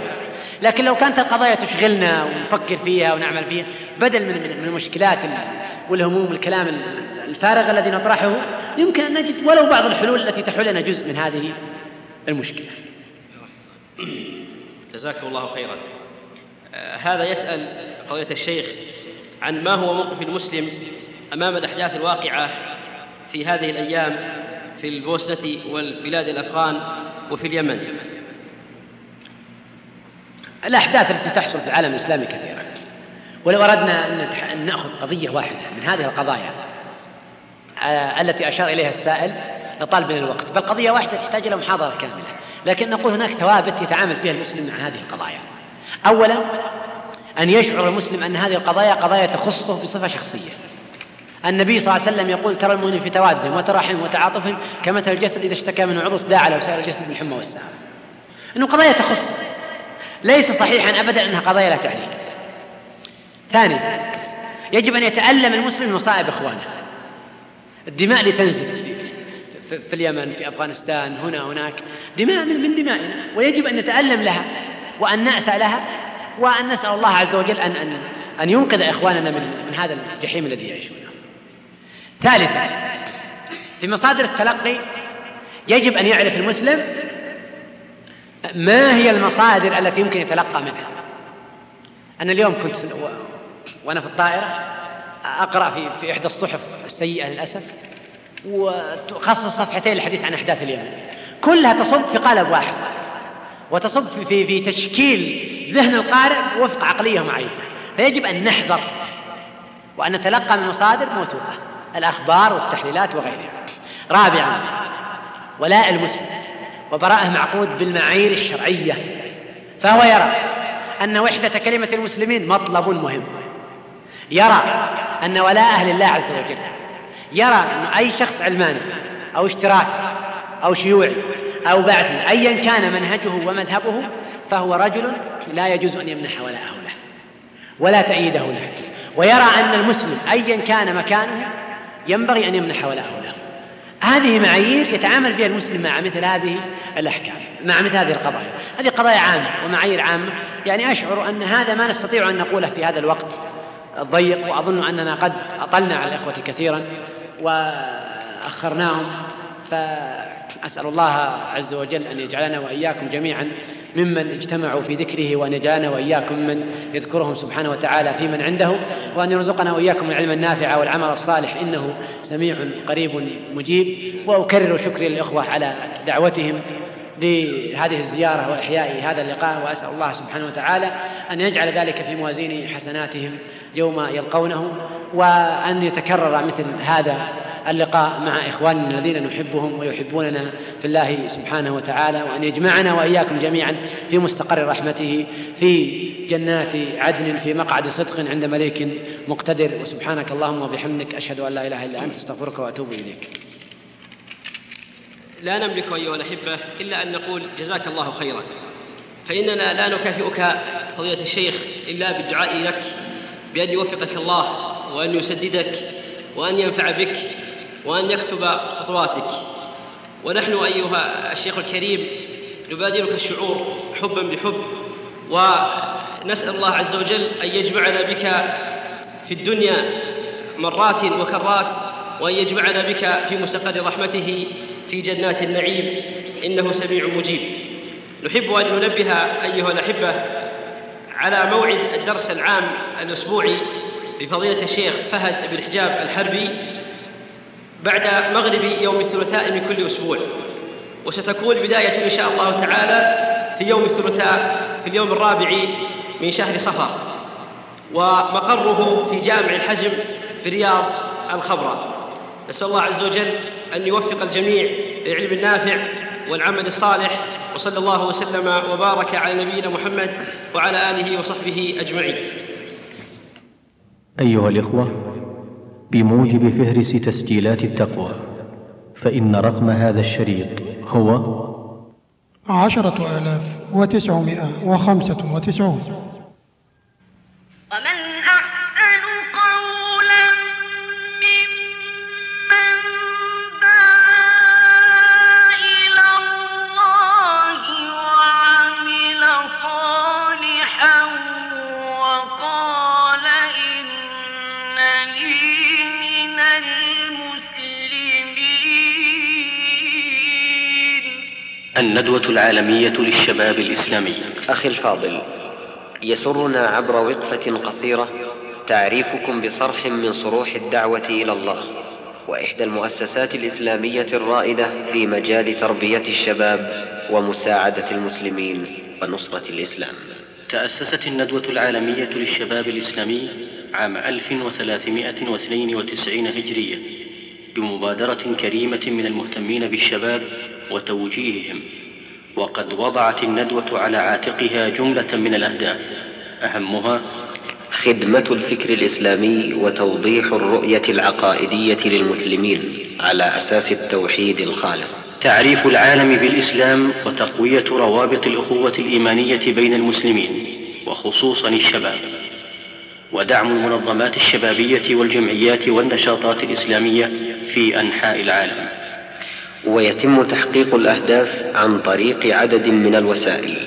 Speaker 2: لكن لو كانت القضايا تشغلنا ونفكر فيها ونعمل فيها بدل من من المشكلات والهموم الكلام الفارغ الذي نطرحه يمكن أن نجد ولو بعض الحلول التي تحل لنا جزء من هذه المشكلة.
Speaker 4: جزاكم الله خيرا. آه هذا يسأل قضية الشيخ عن ما هو موقف المسلم أمام الأحداث الواقعة في هذه الأيام في البوسنة والبلاد الأفغان وفي اليمن
Speaker 2: الأحداث التي تحصل في العالم الإسلامي كثيرة. ولو أردنا أن نأخذ قضية واحدة من هذه القضايا آه، التي أشار إليها السائل لطالب من الوقت. بل قضية واحدة تحتاج إلى محاضرة كاملة. لكن نقول هناك ثوابت يتعامل فيها المسلم مع هذه القضايا. أولا أن يشعر المسلم أن هذه القضايا قضايا تخصه بصفة شخصية. النبي صلى الله عليه وسلم يقول ترى المؤمن في توادهم وتراحمهم وتعاطفهم كمثل الجسد إذا اشتكى منه عضو داعى له سائر الجسد بالحمى والسهر إنه قضايا تخصه. ليس صحيحا ابدا أنها قضايا لا تعني ثانيا يجب أن يتألم المسلم من مصائب إخوانه. الدماء اللي تنزل في, اليمن في أفغانستان هنا هناك. دماء من دمائنا. ويجب أن نتألم لها وأن ناسى لها وأن نسأل الله عز وجل ان ان أن ينقذ إخواننا من من هذا الجحيم الذي يعيشونه. ثالثا في مصادر التلقي يجب أن يعرف المسلم ما هي المصادر التي يمكن يتلقى منها؟ أنا اليوم كنت في وأنا في الطائرة أقرأ في في إحدى الصحف السيئة للأسف وخصص صفحتين للحديث عن أحداث اليمن كلها تصب في قالب واحد وتصب في في, في تشكيل ذهن القارئ وفق عقلية معينة. فيجب أن نحذر وأن نتلقى من مصادر موثوقة الأخبار والتحليلات وغيرها. رابعا ولاء المسلم وبراءه معقود بالمعايير الشرعية. فهو يرى أن وحدة كلمة المسلمين مطلب مهم. يرى أن ولاء أهل الله عز وجل. يرى أن أي شخص علماني أو اشتراكي أو شيوعي أو بعثي ايا كان منهجه ومذهبه فهو رجل لا يجوز أن يمنح ولاءه له ولا تأييده له. ويرى أن المسلم ايا كان مكانه ينبغي أن يمنح ولاءه له. هذه معايير يتعامل فيها المسلم مع مثل هذه الأحكام مع مثل هذه القضايا. هذه قضايا عامة ومعايير عامة. يعني أشعر أن هذا ما نستطيع أن نقوله في هذا الوقت الضيق وأظن أننا قد أطلنا على الإخوة كثيرا وأخرناهم. فأسأل الله عز وجل أن يجعلنا وإياكم جميعا ممن اجتمعوا في ذكره وأن يجعلنا وإياكم من يذكرهم سبحانه وتعالى في من عنده وأن يرزقنا وإياكم العلم النافع والعمل الصالح إنه سميع قريب مجيب. وأكرر شكري للإخوة على دعوتهم لهذه الزيارة وإحياء هذا اللقاء وأسأل الله سبحانه وتعالى أن يجعل ذلك في موازين حسناتهم يوم يلقونه وأن يتكرر مثل هذا اللقاء مع إخواننا الذين نحبهم ويحبوننا في الله سبحانه وتعالى وأن يجمعنا وإياكم جميعا في مستقر رحمته في جنات عدن في مقعد صدق عند مليك مقتدر. وسبحانك اللهم وبحمدك أشهد أن لا إله إلا أنت أستغفرك وأتوب إليك.
Speaker 4: لا نملك أيها الأحبة إلا أن نقول جزاك الله خيرا. فإننا لا نكافئك فضيلة الشيخ إلا بالدعاء لك بأن يوفقك الله وأن يسددك وأن ينفع بك وأن يكتب خطواتك. ونحن أيها الشيخ الكريم نبادرك الشعور حبا بحب ونسأل الله عز وجل أن يجمعنا بك في الدنيا مرات وكرات وأن يجمعنا بك في مستقر رحمته في جنات النعيم. إنه سميع مجيب. نحب أن ننبه أيها الأحبة على موعد الدرس العام الأسبوعي لفضيلة الشيخ فهد بن حجاب الحربي. بعد مغرب يوم الثلاثاء من كل أسبوع. وستكون بداية إن شاء الله تعالى في يوم الثلاثاء في اليوم الرابع من شهر صفر ومقره في جامع الحزم برياض الخبرة نسأل الله عز وجل أن يوفق الجميع للعلم النافع والعمل الصالح وصلى الله وسلم وبارك على نبينا محمد وعلى آله وصحبه أجمعين.
Speaker 1: أيها الإخوة بموجب فهرس تسجيلات التقوى فإن رقم هذا الشريط هو
Speaker 3: عشرة آلاف وتسعمائة وخمسة وتسعون.
Speaker 1: الندوة العالمية للشباب الإسلامي.
Speaker 5: أخي الفاضل يسرنا عبر وقفة قصيرة تعريفكم بصرح من صروح الدعوة إلى الله وإحدى المؤسسات الإسلامية الرائدة في مجال تربية الشباب ومساعدة المسلمين ونصرة الإسلام.
Speaker 1: تأسست الندوة العالمية للشباب الإسلامي عام 1392 هجرية بمبادرة كريمة من المهتمين بالشباب وتوجيههم. وقد وضعت الندوة على عاتقها جملة من الأهداف. أهمها
Speaker 5: خدمة الفكر الإسلامي وتوضيح الرؤية العقائدية للمسلمين على أساس التوحيد الخالص.
Speaker 1: تعريف العالم بالإسلام وتقوية روابط الأخوة الإيمانية بين المسلمين وخصوصا الشباب. ودعم المنظمات الشبابية والجمعيات والنشاطات الإسلامية في أنحاء العالم.
Speaker 5: ويتم تحقيق الأهداف عن طريق عدد من الوسائل.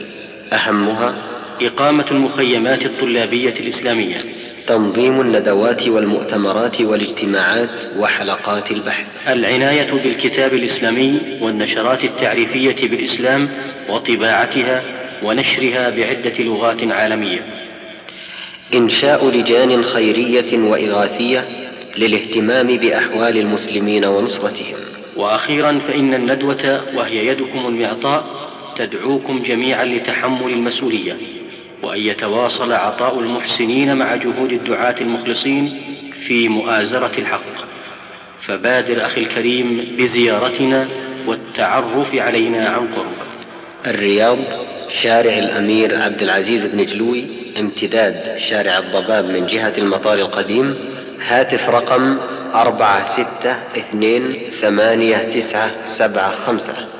Speaker 5: أهمها
Speaker 1: إقامة المخيمات الطلابية الإسلامية
Speaker 5: تنظيم الندوات والمؤتمرات والاجتماعات وحلقات البحث
Speaker 1: العناية بالكتاب الإسلامي والنشرات التعريفية بالإسلام وطباعتها ونشرها بعدة لغات عالمية.
Speaker 5: إنشاء لجان خيرية وإغاثية للاهتمام بأحوال المسلمين ونصرتهم.
Speaker 1: وأخيرا فإن الندوة وهي يدكم المعطاء تدعوكم جميعا لتحمل المسؤولية وأن يتواصل عطاء المحسنين مع جهود الدعاة المخلصين في مؤازرة الحق. فبادر أخي الكريم بزيارتنا والتعرف علينا عن قرب.
Speaker 5: الرياض شارع الأمير عبد العزيز بن جلوي امتداد شارع الضباب من جهة المطار القديم هاتف رقم أربعة ستة اثنين ثمانية تسعة سبعة خمسة.